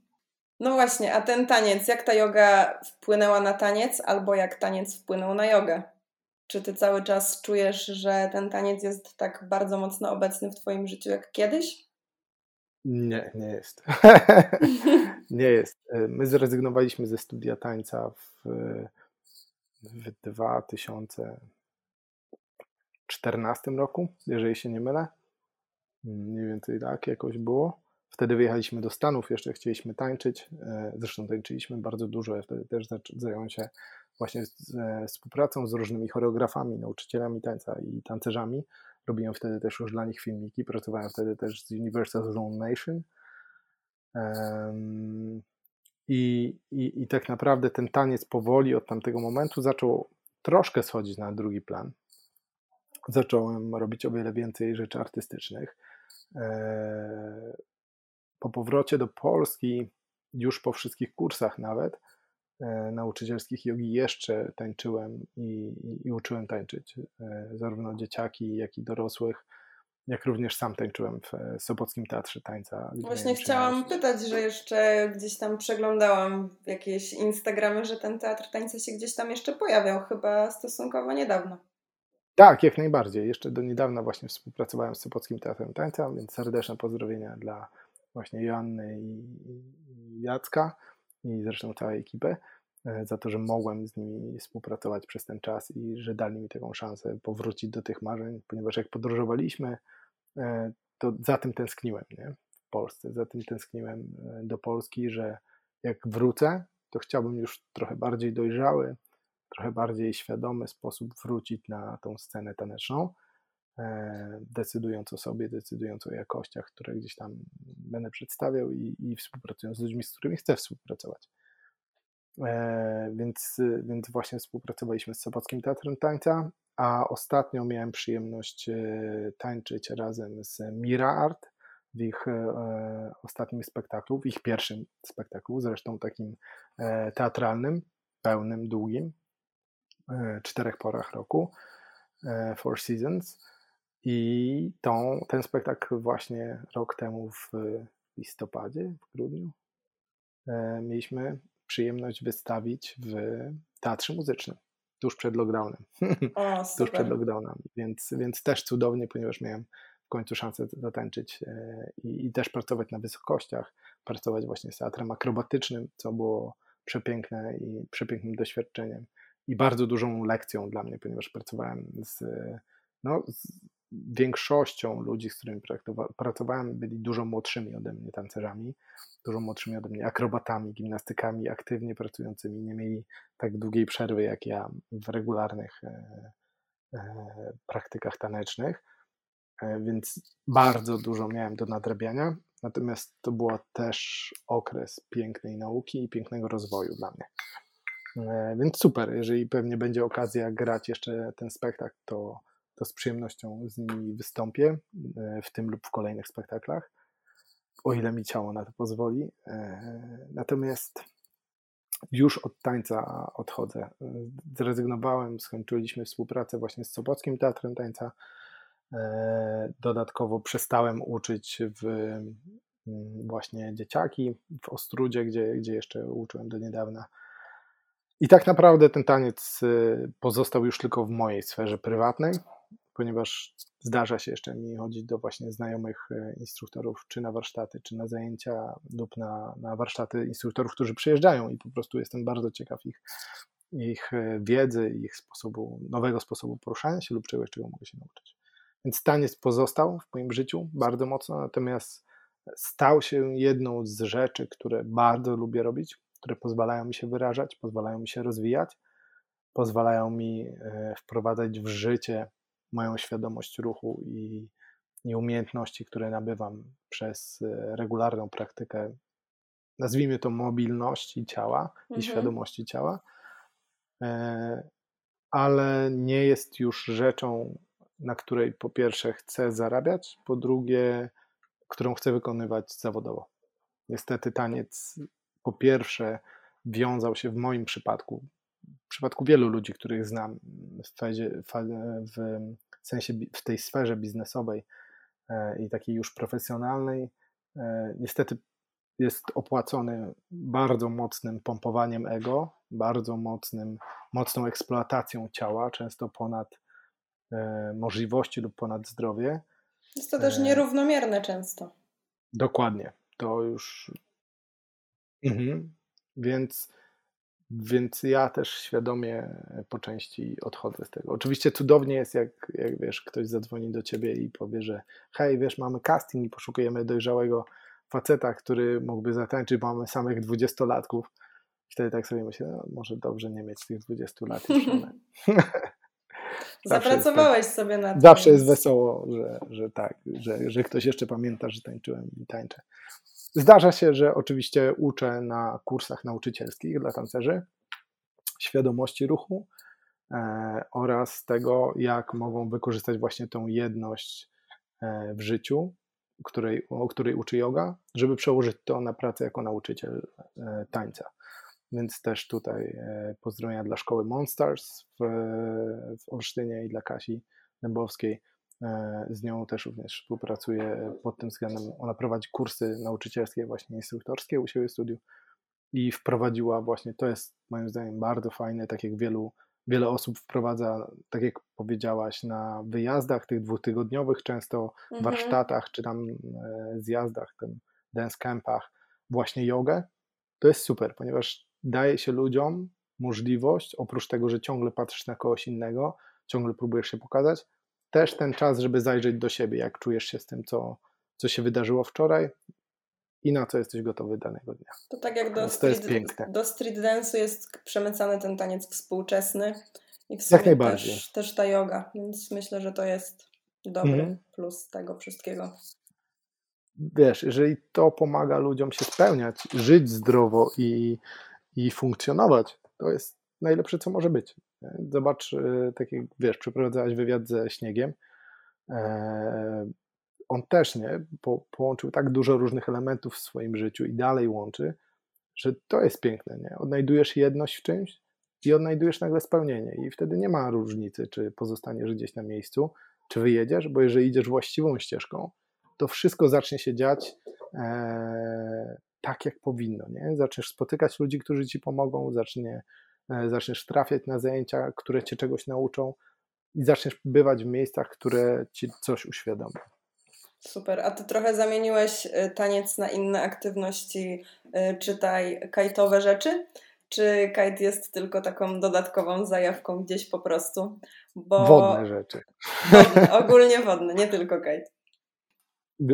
No właśnie, a ten taniec, jak ta yoga wpłynęła na taniec, albo jak taniec wpłynął na jogę? Czy ty cały czas czujesz, że ten taniec jest tak bardzo mocno obecny w twoim życiu jak kiedyś? Nie, nie jest. [laughs] [laughs] nie jest. My zrezygnowaliśmy ze studia tańca w, w 2014 roku, jeżeli się nie mylę. Mniej więcej tak jakoś było. Wtedy wyjechaliśmy do Stanów, jeszcze chcieliśmy tańczyć, e, zresztą tańczyliśmy bardzo dużo, ja wtedy też zająłem się właśnie z, z współpracą z różnymi choreografami, nauczycielami tańca i tancerzami. Robiłem wtedy też już dla nich filmiki, pracowałem wtedy też z Universal Zone Nation. Um, i, i, I tak naprawdę ten taniec powoli od tamtego momentu zaczął troszkę schodzić na drugi plan. Zacząłem robić o wiele więcej rzeczy artystycznych. Po powrocie do Polski, już po wszystkich kursach nawet, nauczycielskich jogi jeszcze tańczyłem i, i, i, uczyłem tańczyć. E, zarówno dzieciaki, jak i dorosłych, jak również sam tańczyłem w e, Sopockim Teatrze Tańca. Właśnie chciałam pytać, że jeszcze gdzieś tam przeglądałam jakieś Instagramy, że ten Teatr Tańca się gdzieś tam jeszcze pojawiał, chyba stosunkowo niedawno. Tak, jak najbardziej. Jeszcze do niedawna właśnie współpracowałem z Sopockim Teatrem Tańca, więc serdeczne pozdrowienia dla właśnie Joanny i Jacka i zresztą całej ekipy e, za to, że mogłem z nimi współpracować przez ten czas i że dali mi taką szansę powrócić do tych marzeń, ponieważ jak podróżowaliśmy, e, to za tym tęskniłem nie? w Polsce, za tym tęskniłem e, do Polski, że jak wrócę, to chciałbym już trochę bardziej dojrzały, trochę bardziej świadomy sposób wrócić na tą scenę taneczną decydując o sobie, decydując o jakościach, które gdzieś tam będę przedstawiał i, i współpracując z ludźmi, z którymi chcę współpracować. E, więc, więc właśnie współpracowaliśmy z Sobockim Teatrem Tańca, a ostatnio miałem przyjemność e, tańczyć razem z Mira Art w ich e, ostatnim spektaklu, w ich pierwszym spektaklu, zresztą takim teatralnym, pełnym, długim, czterech porach roku, Four Seasons. I tą, ten spektakl właśnie rok temu w listopadzie, w grudniu mieliśmy przyjemność wystawić w teatrze muzycznym tuż przed lockdownem. O, [laughs] tuż przed lockdownem, więc, więc też cudownie, ponieważ miałem w końcu szansę zatańczyć e, i, i też pracować na wysokościach, pracować właśnie z teatrem akrobatycznym, co było przepiękne i przepięknym doświadczeniem i bardzo dużą lekcją dla mnie, ponieważ pracowałem z, no, z większością ludzi, z którymi pracowałem, byli dużo młodszymi ode mnie tancerzami, dużo młodszymi ode mnie akrobatami, gimnastykami, aktywnie pracującymi. Nie mieli tak długiej przerwy jak ja w regularnych e, e, praktykach tanecznych, e, więc bardzo dużo miałem do nadrabiania. Natomiast to był też okres pięknej nauki i pięknego rozwoju dla mnie. Więc super, jeżeli pewnie będzie okazja grać jeszcze ten spektakl, to to z przyjemnością z nimi wystąpię e, w tym lub w kolejnych spektaklach, o ile mi ciało na to pozwoli. E, natomiast już od tańca odchodzę. Zrezygnowałem, skończyliśmy współpracę właśnie z Sobockim Teatrem Tańca. E, dodatkowo przestałem uczyć w mm, właśnie dzieciaki w Ostrudzie, gdzie, gdzie jeszcze uczyłem do niedawna. I tak naprawdę ten taniec pozostał już tylko w mojej sferze prywatnej ponieważ zdarza się jeszcze mi chodzić do właśnie znajomych e, instruktorów, czy na warsztaty, czy na zajęcia, lub na, na warsztaty instruktorów, którzy przyjeżdżają i po prostu jestem bardzo ciekaw ich, ich e, wiedzy, ich sposobu, nowego sposobu poruszania się lub czegoś, czego mogę się nauczyć. Więc taniec pozostał w moim życiu bardzo mocno, natomiast stał się jedną z rzeczy, które bardzo lubię robić, które pozwalają mi się wyrażać, pozwalają mi się rozwijać, pozwalają mi e, wprowadzać w życie moją świadomość ruchu i, i umiejętności, które nabywam przez e, regularną praktykę, nazwijmy to mobilności ciała mhm. i świadomości ciała, e, ale nie jest już rzeczą, na której po pierwsze chcę zarabiać, po drugie, którą chcę wykonywać zawodowo. Niestety taniec po pierwsze wiązał się w moim przypadku, w przypadku wielu ludzi, których znam w, fazie, w sensie w tej sferze biznesowej e, i takiej już profesjonalnej, e, niestety jest opłacony bardzo mocnym pompowaniem ego, bardzo mocnym, mocną eksploatacją ciała, często ponad e, możliwości lub ponad zdrowie. Jest to też nierównomierne często. Dokładnie. To już. Mhm. Więc więc ja też świadomie po części odchodzę z tego. Oczywiście cudownie jest, jak, jak wiesz, ktoś zadzwoni do ciebie i powie, że hej, wiesz, mamy casting i poszukujemy dojrzałego faceta, który mógłby zatańczyć, bo mamy samych dwudziestolatków. Wtedy tak sobie myślę, no, może dobrze nie mieć tych 20 lat już. [laughs] [laughs] Zapracowałeś tak, sobie na to. Zawsze jest wesoło, że, że tak, że, że ktoś jeszcze pamięta, że tańczyłem i tańczę. Zdarza się, że oczywiście uczę na kursach nauczycielskich dla tancerzy świadomości ruchu e, oraz tego, jak mogą wykorzystać właśnie tą jedność e, w życiu, której, o której uczy yoga, żeby przełożyć to na pracę jako nauczyciel e, tańca. Więc też tutaj pozdrowienia dla szkoły Monsters w, w Olsztynie i dla Kasi Dębowskiej. E, z nią też również współpracuję pod tym względem. Ona prowadzi kursy nauczycielskie, właśnie instruktorskie u siebie w studiu i wprowadziła właśnie, to jest moim zdaniem bardzo fajne, tak jak wielu, wiele osób wprowadza, tak jak powiedziałaś, na wyjazdach tych dwutygodniowych, często mhm. warsztatach czy tam e, zjazdach, tym dance campach, właśnie jogę. To jest super, ponieważ daje się ludziom możliwość, oprócz tego, że ciągle patrzysz na kogoś innego, ciągle próbujesz się pokazać, też ten czas, żeby zajrzeć do siebie, jak czujesz się z tym, co, co się wydarzyło wczoraj i na co jesteś gotowy danego dnia. To tak jak do, street, do street dance'u jest przemycany ten taniec współczesny i w sumie jak najbardziej. Też, też ta yoga, więc myślę, że to jest dobry mm. plus tego wszystkiego. Wiesz, jeżeli to pomaga ludziom się spełniać, żyć zdrowo i, i funkcjonować, to jest najlepsze, co może być. Zobacz, e, tak jak wiesz, przeprowadzałeś wywiad ze śniegiem. E, on też nie po, połączył tak dużo różnych elementów w swoim życiu i dalej łączy, że to jest piękne. Nie? Odnajdujesz jedność w czymś i odnajdujesz nagle spełnienie, i wtedy nie ma różnicy, czy pozostaniesz gdzieś na miejscu, czy wyjedziesz, bo jeżeli idziesz właściwą ścieżką, to wszystko zacznie się dziać e, tak, jak powinno. Nie? Zaczniesz spotykać ludzi, którzy ci pomogą, zacznie, zaczniesz trafiać na zajęcia, które cię czegoś nauczą i zaczniesz bywać w miejscach, które ci coś uświadomią. Super, a ty trochę zamieniłeś e, taniec na inne aktywności, e, czytaj kajtowe rzeczy? Czy kajt jest tylko taką dodatkową zajawką gdzieś po prostu? Bo... Wodne rzeczy. Wodne, [laughs] ogólnie wodne, nie tylko kajt.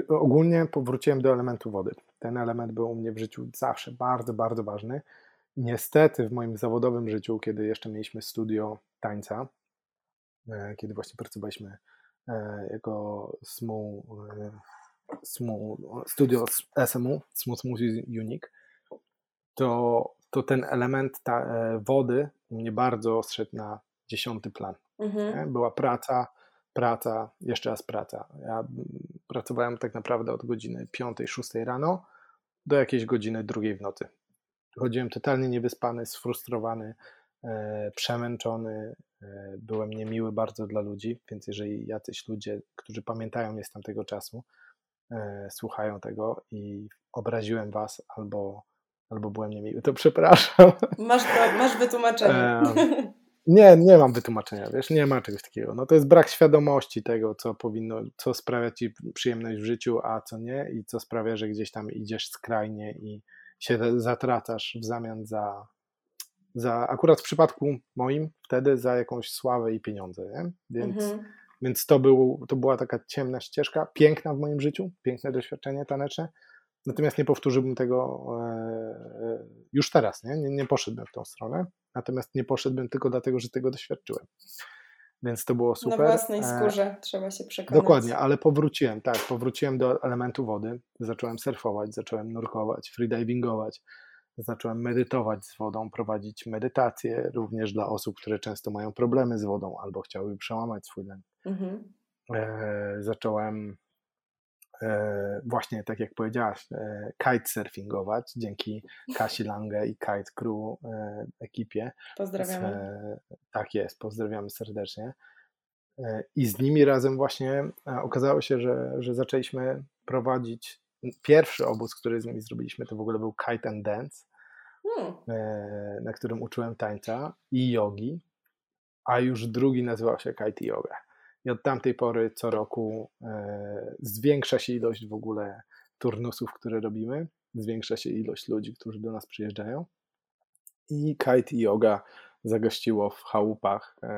Ogólnie powróciłem do elementu wody. Ten element był u mnie w życiu zawsze bardzo, bardzo ważny. Niestety w moim zawodowym życiu, kiedy jeszcze mieliśmy studio tańca, e, kiedy właśnie pracowaliśmy e, jako SMU, e, SMU studio SMU, Smooth Music Unique, to, to ten element ta, wody mnie bardzo zszedł na dziesiąty plan. Mhm. Była praca, praca, jeszcze raz praca. Ja pracowałem tak naprawdę od godziny 5-6 rano do jakiejś godziny drugiej w nocy. Chodziłem totalnie niewyspany, sfrustrowany, e, przemęczony, e, byłem niemiły bardzo dla ludzi, więc jeżeli jacyś ludzie, którzy pamiętają mnie z tamtego czasu, e, słuchają tego i obraziłem was albo, albo byłem niemiły, to przepraszam. Masz, masz wytłumaczenie. [laughs] Nie, nie mam wytłumaczenia, wiesz, nie ma czegoś takiego. No to jest brak świadomości tego, co powinno, co sprawia ci przyjemność w życiu, a co nie i co sprawia, że gdzieś tam idziesz skrajnie i się zatracasz w zamian za, za akurat w przypadku moim wtedy za jakąś sławę i pieniądze, nie? Więc, mhm. więc to, był, to była taka ciemna ścieżka, piękna w moim życiu, piękne doświadczenie taneczne, natomiast nie powtórzyłbym tego e, e, już teraz, nie? nie? Nie poszedłbym w tą stronę, natomiast nie poszedłbym tylko dlatego, że tego doświadczyłem. Więc to było super. Na własnej e, skórze trzeba się przekonać. Dokładnie, ale powróciłem, tak, powróciłem do elementu wody. Zacząłem surfować, zacząłem nurkować, freedivingować, zacząłem medytować z wodą, prowadzić medytacje również dla osób, które często mają problemy z wodą albo chciałyby przełamać swój lęk. Mhm. E, zacząłem właśnie tak jak powiedziałaś, e, kitesurfingować dzięki [laughs] Kasi Lange i Kite Crew e, ekipie. Pozdrawiamy. Tak jest, pozdrawiamy serdecznie. I z nimi razem właśnie okazało się, że, że zaczęliśmy prowadzić pierwszy obóz, który z nimi zrobiliśmy, to w ogóle był Kite and Dance, hmm. na którym uczyłem tańca i jogi, a już drugi nazywał się Kite Yoga. I od tamtej pory co roku e, zwiększa się ilość w ogóle turnusów, które robimy, zwiększa się ilość ludzi, którzy do nas przyjeżdżają. I kite yoga zagościło w chałupach e,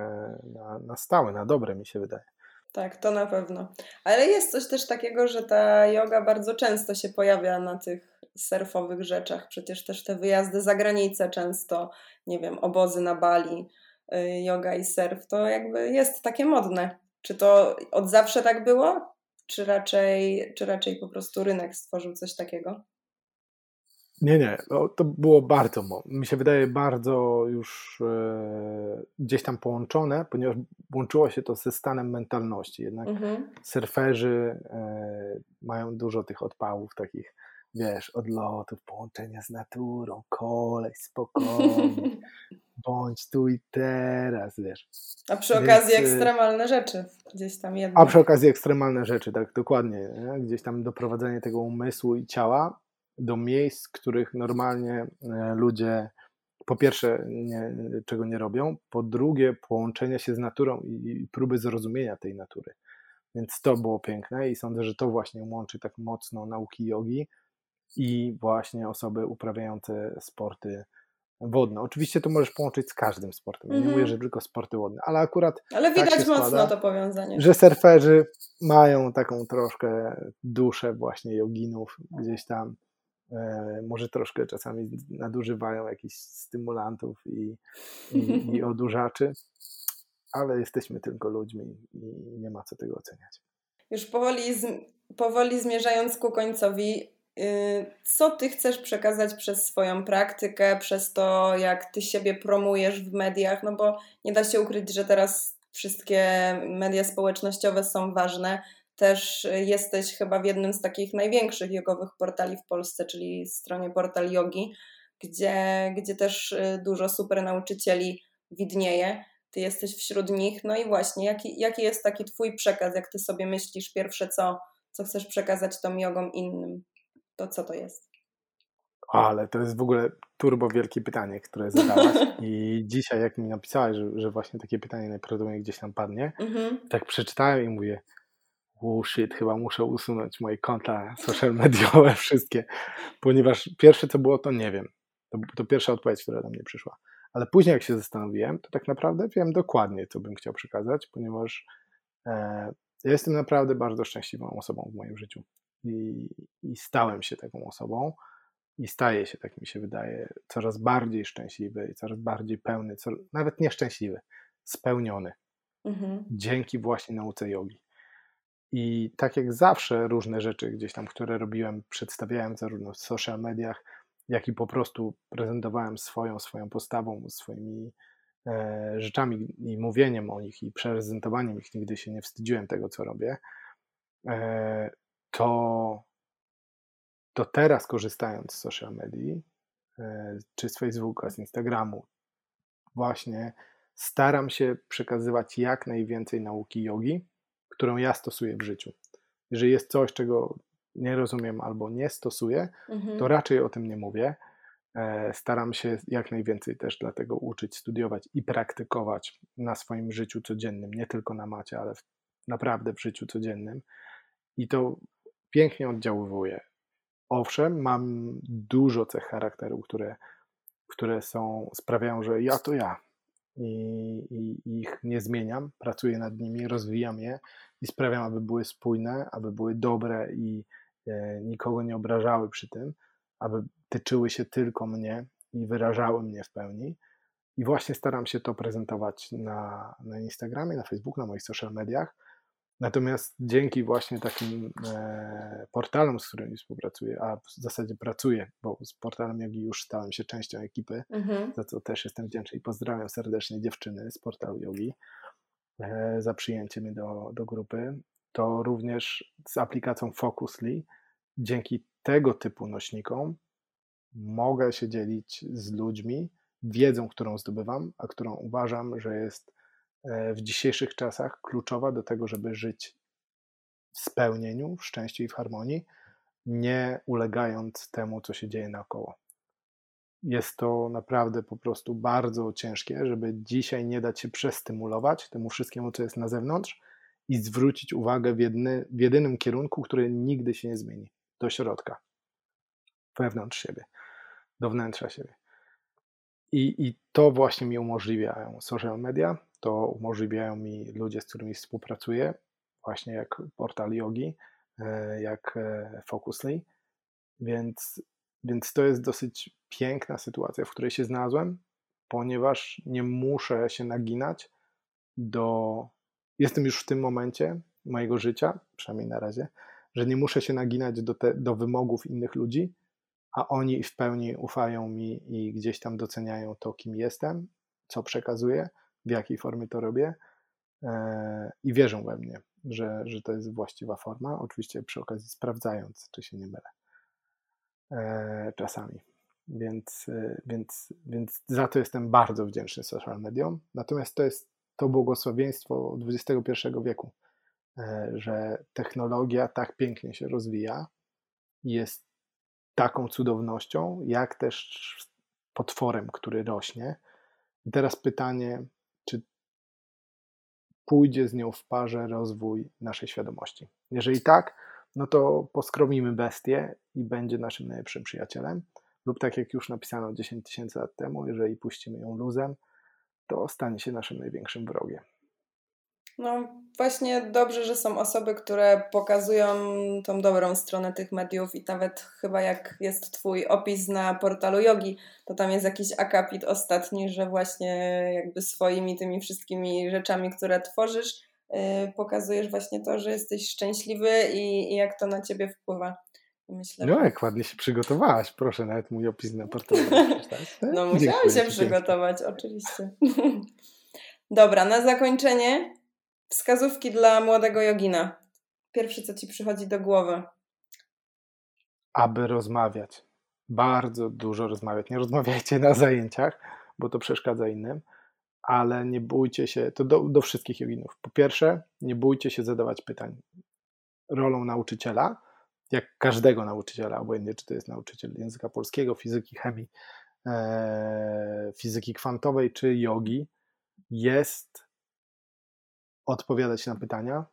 na, na stałe, na dobre mi się wydaje. Tak, to na pewno. Ale jest coś też takiego, że ta yoga bardzo często się pojawia na tych surfowych rzeczach. Przecież też te wyjazdy za granicę często, nie wiem, obozy na Bali, y, yoga i surf, to jakby jest takie modne. Czy to od zawsze tak było? Czy raczej, czy raczej po prostu rynek stworzył coś takiego? Nie, nie. No, to było bardzo, mi się wydaje, bardzo już e, gdzieś tam połączone, ponieważ łączyło się to ze stanem mentalności. Jednak mhm. surferzy e, mają dużo tych odpałów takich, wiesz, odlotów, połączenia z naturą, kolej, spokojnie. [laughs] bądź tu i teraz, wiesz. A przy okazji Więc, y, ekstremalne rzeczy gdzieś tam jednak. A przy okazji ekstremalne rzeczy, tak, dokładnie. Nie? Gdzieś tam doprowadzenie tego umysłu i ciała do miejsc, których normalnie e, ludzie po pierwsze nie, czego nie robią, po drugie połączenie się z naturą i próby zrozumienia tej natury. Więc to było piękne i sądzę, że to właśnie łączy tak mocno nauki jogi i właśnie osoby uprawiające sporty wodne. Oczywiście to możesz połączyć z każdym sportem. Ja nie mówię, mhm. że tylko sporty wodne, ale akurat. Ale tak widać tak mocno składa, to powiązanie. Że surferzy mają taką troszkę duszę właśnie joginów gdzieś tam. E, może troszkę czasami nadużywają jakichś stymulantów i, i, i [laughs] odurzaczy, ale jesteśmy tylko ludźmi i nie ma co tego oceniać. Już powoli, powoli zmierzając ku końcowi, co ty chcesz przekazać przez swoją praktykę, przez to, jak ty siebie promujesz w mediach? No bo nie da się ukryć, że teraz wszystkie media społecznościowe są ważne. Też jesteś chyba w jednym z takich największych jogowych portali w Polsce, czyli stronie Portal Yogi, gdzie, gdzie też y, dużo super nauczycieli widnieje. Ty jesteś wśród nich. No i właśnie, jaki, jaki jest taki Twój przekaz, jak Ty sobie myślisz pierwsze, co, co chcesz przekazać tą jogom innym? To co to jest? Ale to jest w ogóle turbo wielkie pytanie, które zadałaś. [laughs] I dzisiaj, jak mi napisałaś, że, że właśnie takie pytanie najprawdopodobniej gdzieś tam padnie, mhm. tak przeczytałem i mówię, oh shit, chyba muszę usunąć moje konta social mediowe [laughs] wszystkie, ponieważ pierwsze co było, to nie wiem. To, to pierwsza odpowiedź, która do mnie przyszła. Ale później jak się zastanowiłem, to tak naprawdę wiem dokładnie, co bym chciał przekazać, ponieważ e, ja jestem naprawdę bardzo szczęśliwą osobą w moim życiu. I, I stałem się taką osobą i staję się, tak mi się wydaje, coraz bardziej szczęśliwy i coraz bardziej pełny, co, nawet nieszczęśliwy, spełniony. Mhm. Dzięki właśnie nauce jogi. I tak jak zawsze różne rzeczy gdzieś tam, które robiłem, przedstawiałem zarówno w social mediach, jak i po prostu prezentowałem swoją, swoją postawą, swoimi e, rzeczami i mówieniem o nich i prezentowaniem ich, nigdy się nie wstydziłem tego, co robię, e, to, to teraz korzystając z social media, e, czy z Facebooka, z Instagramu, właśnie staram się przekazywać jak najwięcej nauki jogi, którą ja stosuję w życiu. Jeżeli jest coś, czego nie rozumiem albo nie stosuję, mhm. to raczej o tym nie mówię. E, staram się jak najwięcej też dlatego uczyć, studiować i praktykować na swoim życiu codziennym, nie tylko na macie, ale naprawdę w życiu codziennym. I to pięknie oddziaływuje. Owszem, mam dużo cech charakteru, które, które są, sprawiają, że ja to ja. I, I ich nie zmieniam, pracuję nad nimi, rozwijam je i sprawiam, aby były spójne, aby były dobre i E, nikogo nie obrażały przy tym, aby tyczyły się tylko mnie i wyrażały mnie w pełni. I właśnie staram się to prezentować na, na Instagramie, na Facebooku, na moich social mediach. Natomiast dzięki właśnie takim e, portalom, z którymi współpracuję, a w zasadzie pracuję, bo z portalem Jogi już stałem się częścią ekipy, mhm. za co też jestem wdzięczny i pozdrawiam serdecznie dziewczyny z portalu Jogi e, za przyjęcie mnie do, do grupy to również z aplikacją Focusly dzięki tego typu nośnikom mogę się dzielić z ludźmi wiedzą, którą zdobywam, a którą uważam, że jest w dzisiejszych czasach kluczowa do tego, żeby żyć w spełnieniu, w szczęściu i w harmonii, nie ulegając temu, co się dzieje naokoło. Jest to naprawdę po prostu bardzo ciężkie, żeby dzisiaj nie dać się przestymulować temu wszystkiemu, co jest na zewnątrz, i zwrócić uwagę w, jedny, w jedynym kierunku, który nigdy się nie zmieni do środka, wewnątrz siebie, do wnętrza siebie. I, I to właśnie mi umożliwiają social media, to umożliwiają mi ludzie, z którymi współpracuję, właśnie jak portal yogi, e, jak e, Focusly. Więc, więc to jest dosyć piękna sytuacja, w której się znalazłem, ponieważ nie muszę się naginać do jestem już w tym momencie mojego życia, przynajmniej na razie, że nie muszę się naginać do, te, do wymogów innych ludzi, a oni w pełni ufają mi i gdzieś tam doceniają to, kim jestem, co przekazuję, w jakiej formie to robię e, i wierzą we mnie, że, że to jest właściwa forma. Oczywiście przy okazji sprawdzając, czy się nie mylę e, czasami. Więc, e, więc, więc za to jestem bardzo wdzięczny social mediom. Natomiast to jest to błogosławieństwo XXI wieku, że technologia tak pięknie się rozwija jest taką cudownością, jak też potworem, który rośnie. I teraz pytanie, czy pójdzie z nią w parze rozwój naszej świadomości? Jeżeli tak, no to poskromimy bestię i będzie naszym najlepszym przyjacielem. Lub tak jak już napisano 10 tysięcy lat temu, jeżeli puścimy ją luzem, to stanie się naszym największym wrogiem. No właśnie dobrze, że są osoby, które pokazują tą dobrą stronę tych mediów i nawet chyba jak jest Twój opis na portalu Yogi, to tam jest jakiś akapit ostatni, że właśnie jakby swoimi tymi wszystkimi rzeczami, które tworzysz, yy, pokazujesz właśnie to, że jesteś szczęśliwy i, i jak to na Ciebie wpływa. Myślę, no, jak ładnie się przygotowałaś. Proszę, nawet mój opis na portalu. [laughs] No, musiałam się przygotować, oczywiście. [laughs] Dobra, na zakończenie wskazówki dla młodego jogina. Pierwsze, co ci przychodzi do głowy. Aby rozmawiać. Bardzo dużo rozmawiać. Nie rozmawiajcie na zajęciach, bo to przeszkadza innym, ale nie bójcie się, to do, do wszystkich joginów. Po pierwsze, nie bójcie się zadawać pytań. Rolą nauczyciela jak każdego nauczyciela, obojętnie czy to jest nauczyciel języka polskiego, fizyki, chemii, e, fizyki kwantowej czy jogi, jest odpowiadać na pytania.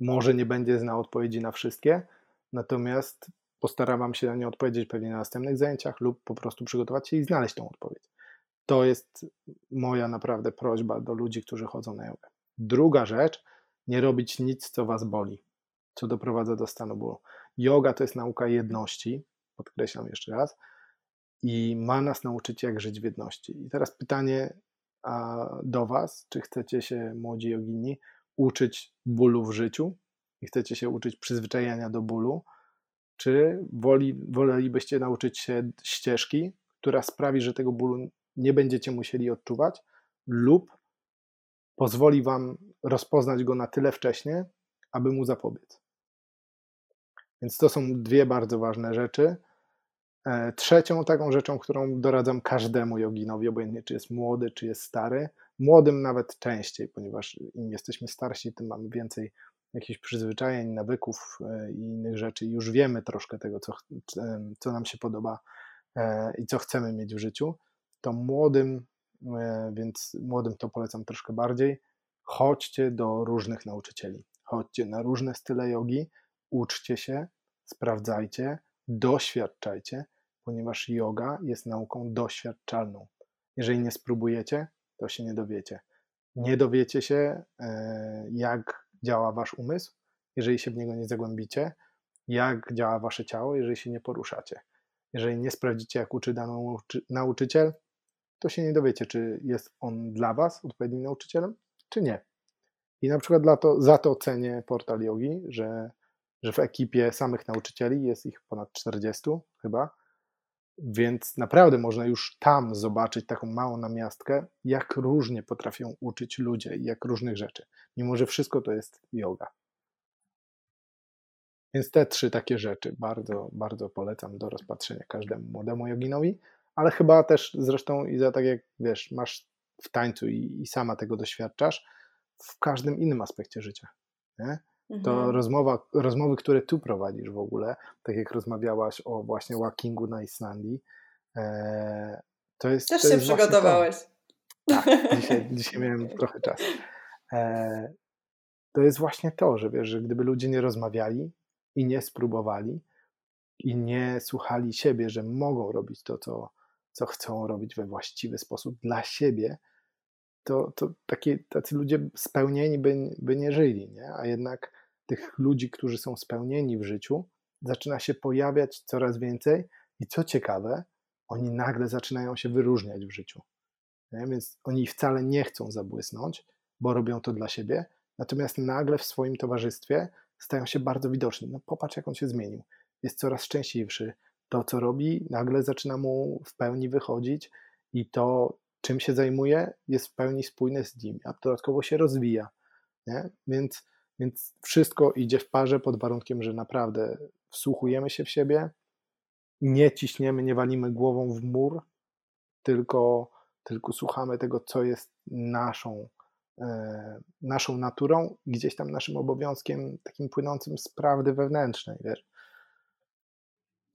Może nie będzie znał odpowiedzi na wszystkie, natomiast postaram się na nie odpowiedzieć pewnie na następnych zajęciach lub po prostu przygotować się i znaleźć tą odpowiedź. To jest moja naprawdę prośba do ludzi, którzy chodzą na jogę. Druga rzecz, nie robić nic, co was boli, co doprowadza do stanu bólu. Yoga to jest nauka jedności, podkreślam jeszcze raz, i ma nas nauczyć, jak żyć w jedności. I teraz pytanie do Was, czy chcecie się, młodzi jogini, uczyć bólu w życiu i chcecie się uczyć przyzwyczajania do bólu, czy woli, wolelibyście nauczyć się ścieżki, która sprawi, że tego bólu nie będziecie musieli odczuwać, lub pozwoli Wam rozpoznać go na tyle wcześnie, aby mu zapobiec. Więc to są dwie bardzo ważne rzeczy. E, trzecią taką rzeczą, którą doradzam każdemu joginowi, obojętnie czy jest młody, czy jest stary, młodym nawet częściej, ponieważ im jesteśmy starsi, tym mamy więcej jakichś przyzwyczajeń, nawyków e, i innych rzeczy. Już wiemy troszkę tego, co, co nam się podoba e, i co chcemy mieć w życiu. To młodym, więc młodym to polecam troszkę bardziej. Chodźcie do różnych nauczycieli, chodźcie na różne style jogi, uczcie się, sprawdzajcie, doświadczajcie, ponieważ yoga jest nauką doświadczalną. Jeżeli nie spróbujecie, to się nie dowiecie. Nie dowiecie się, e, jak działa wasz umysł, jeżeli się w niego nie zagłębicie, jak działa wasze ciało, jeżeli się nie poruszacie. Jeżeli nie sprawdzicie, jak uczy dany nauczyciel, to się nie dowiecie, czy jest on dla was odpowiednim nauczycielem, czy nie. I na przykład dla to, za to cenię portal yogi, że że w ekipie samych nauczycieli jest ich ponad 40 chyba, więc naprawdę można już tam zobaczyć taką małą namiastkę, jak różnie potrafią uczyć ludzie i jak różnych rzeczy, mimo że wszystko to jest yoga. Więc te trzy takie rzeczy bardzo, bardzo polecam do rozpatrzenia każdemu młodemu joginowi, ale chyba też zresztą i za tak jak wiesz, masz w tańcu i, i sama tego doświadczasz, w każdym innym aspekcie życia. Nie? To mhm. rozmowa, rozmowy, które tu prowadzisz w ogóle, tak jak rozmawiałaś o właśnie walkingu na Islandii, e, to jest. Też to się jest przygotowałeś. Tak, dzisiaj, [laughs] dzisiaj miałem trochę czasu. E, to jest właśnie to, że wiesz, że gdyby ludzie nie rozmawiali i nie spróbowali i nie słuchali siebie, że mogą robić to, co, co chcą robić we właściwy sposób dla siebie, to, to takie, tacy ludzie spełnieni by, by nie żyli, nie? a jednak tych ludzi, którzy są spełnieni w życiu, zaczyna się pojawiać coraz więcej i co ciekawe, oni nagle zaczynają się wyróżniać w życiu. Nie? Więc oni wcale nie chcą zabłysnąć, bo robią to dla siebie, natomiast nagle w swoim towarzystwie stają się bardzo widoczni. No popatrz, jak on się zmienił. Jest coraz szczęśliwszy. To, co robi, nagle zaczyna mu w pełni wychodzić i to, czym się zajmuje, jest w pełni spójne z nim, a dodatkowo się rozwija. Nie? Więc więc wszystko idzie w parze pod warunkiem, że naprawdę wsłuchujemy się w siebie, nie ciśniemy, nie walimy głową w mur, tylko, tylko słuchamy tego, co jest naszą, e, naszą naturą, gdzieś tam naszym obowiązkiem takim płynącym z prawdy wewnętrznej, wiesz.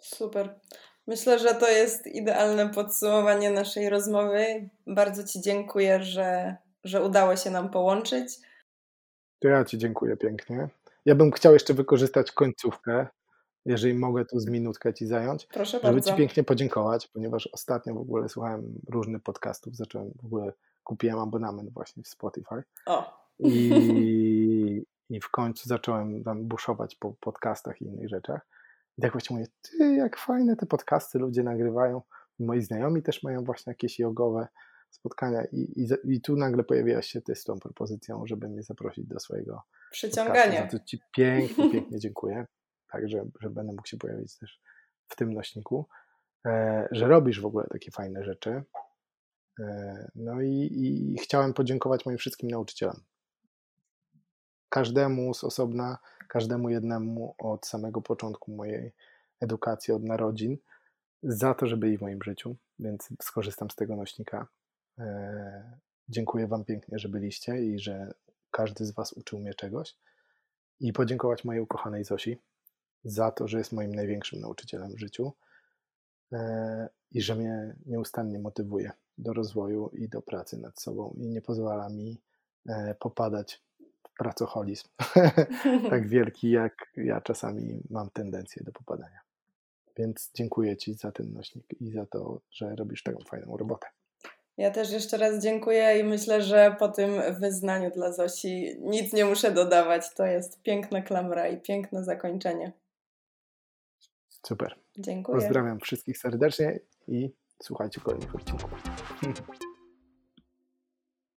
Super. Myślę, że to jest idealne podsumowanie naszej rozmowy. Bardzo Ci dziękuję, że, że udało się nam połączyć. To ja Ci dziękuję pięknie. Ja bym chciał jeszcze wykorzystać końcówkę, jeżeli mogę tu z minutkę Ci zająć, Proszę żeby bardzo. Ci pięknie podziękować, ponieważ ostatnio w ogóle słuchałem różnych podcastów, zacząłem w ogóle, kupiłem abonament właśnie w Spotify. O. I, [laughs] I w końcu zacząłem tam buszować po podcastach i innych rzeczach. I tak właśnie mówię, ty, jak fajne te podcasty ludzie nagrywają. Moi znajomi też mają właśnie jakieś jogowe spotkania i, i, i tu nagle pojawiłaś się ty z tą propozycją, żeby mnie zaprosić do swojego przyciągania. Podcastu, za to Ci pięknie, pięknie dziękuję. tak, że, że będę mógł się pojawić też w tym nośniku, e, że robisz w ogóle takie fajne rzeczy. E, no i, i chciałem podziękować moim wszystkim nauczycielom. Każdemu z osobna, każdemu jednemu od samego początku mojej edukacji, od narodzin, za to, że byli w moim życiu, więc skorzystam z tego nośnika. E, dziękuję Wam pięknie, że byliście i że każdy z Was uczył mnie czegoś. I podziękować mojej ukochanej Zosi za to, że jest moim największym nauczycielem w życiu e, i że mnie nieustannie motywuje do rozwoju i do pracy nad sobą i nie pozwala mi e, popadać w pracoholizm [laughs] tak wielki, jak ja czasami mam tendencję do popadania. Więc dziękuję Ci za ten nośnik i za to, że robisz taką fajną robotę. Ja też jeszcze raz dziękuję i myślę, że po tym wyznaniu dla Zosi nic nie muszę dodawać. To jest piękna klamra i piękne zakończenie. Super. Dziękuję. Pozdrawiam wszystkich serdecznie i słuchajcie kolejnych odcinków. [laughs]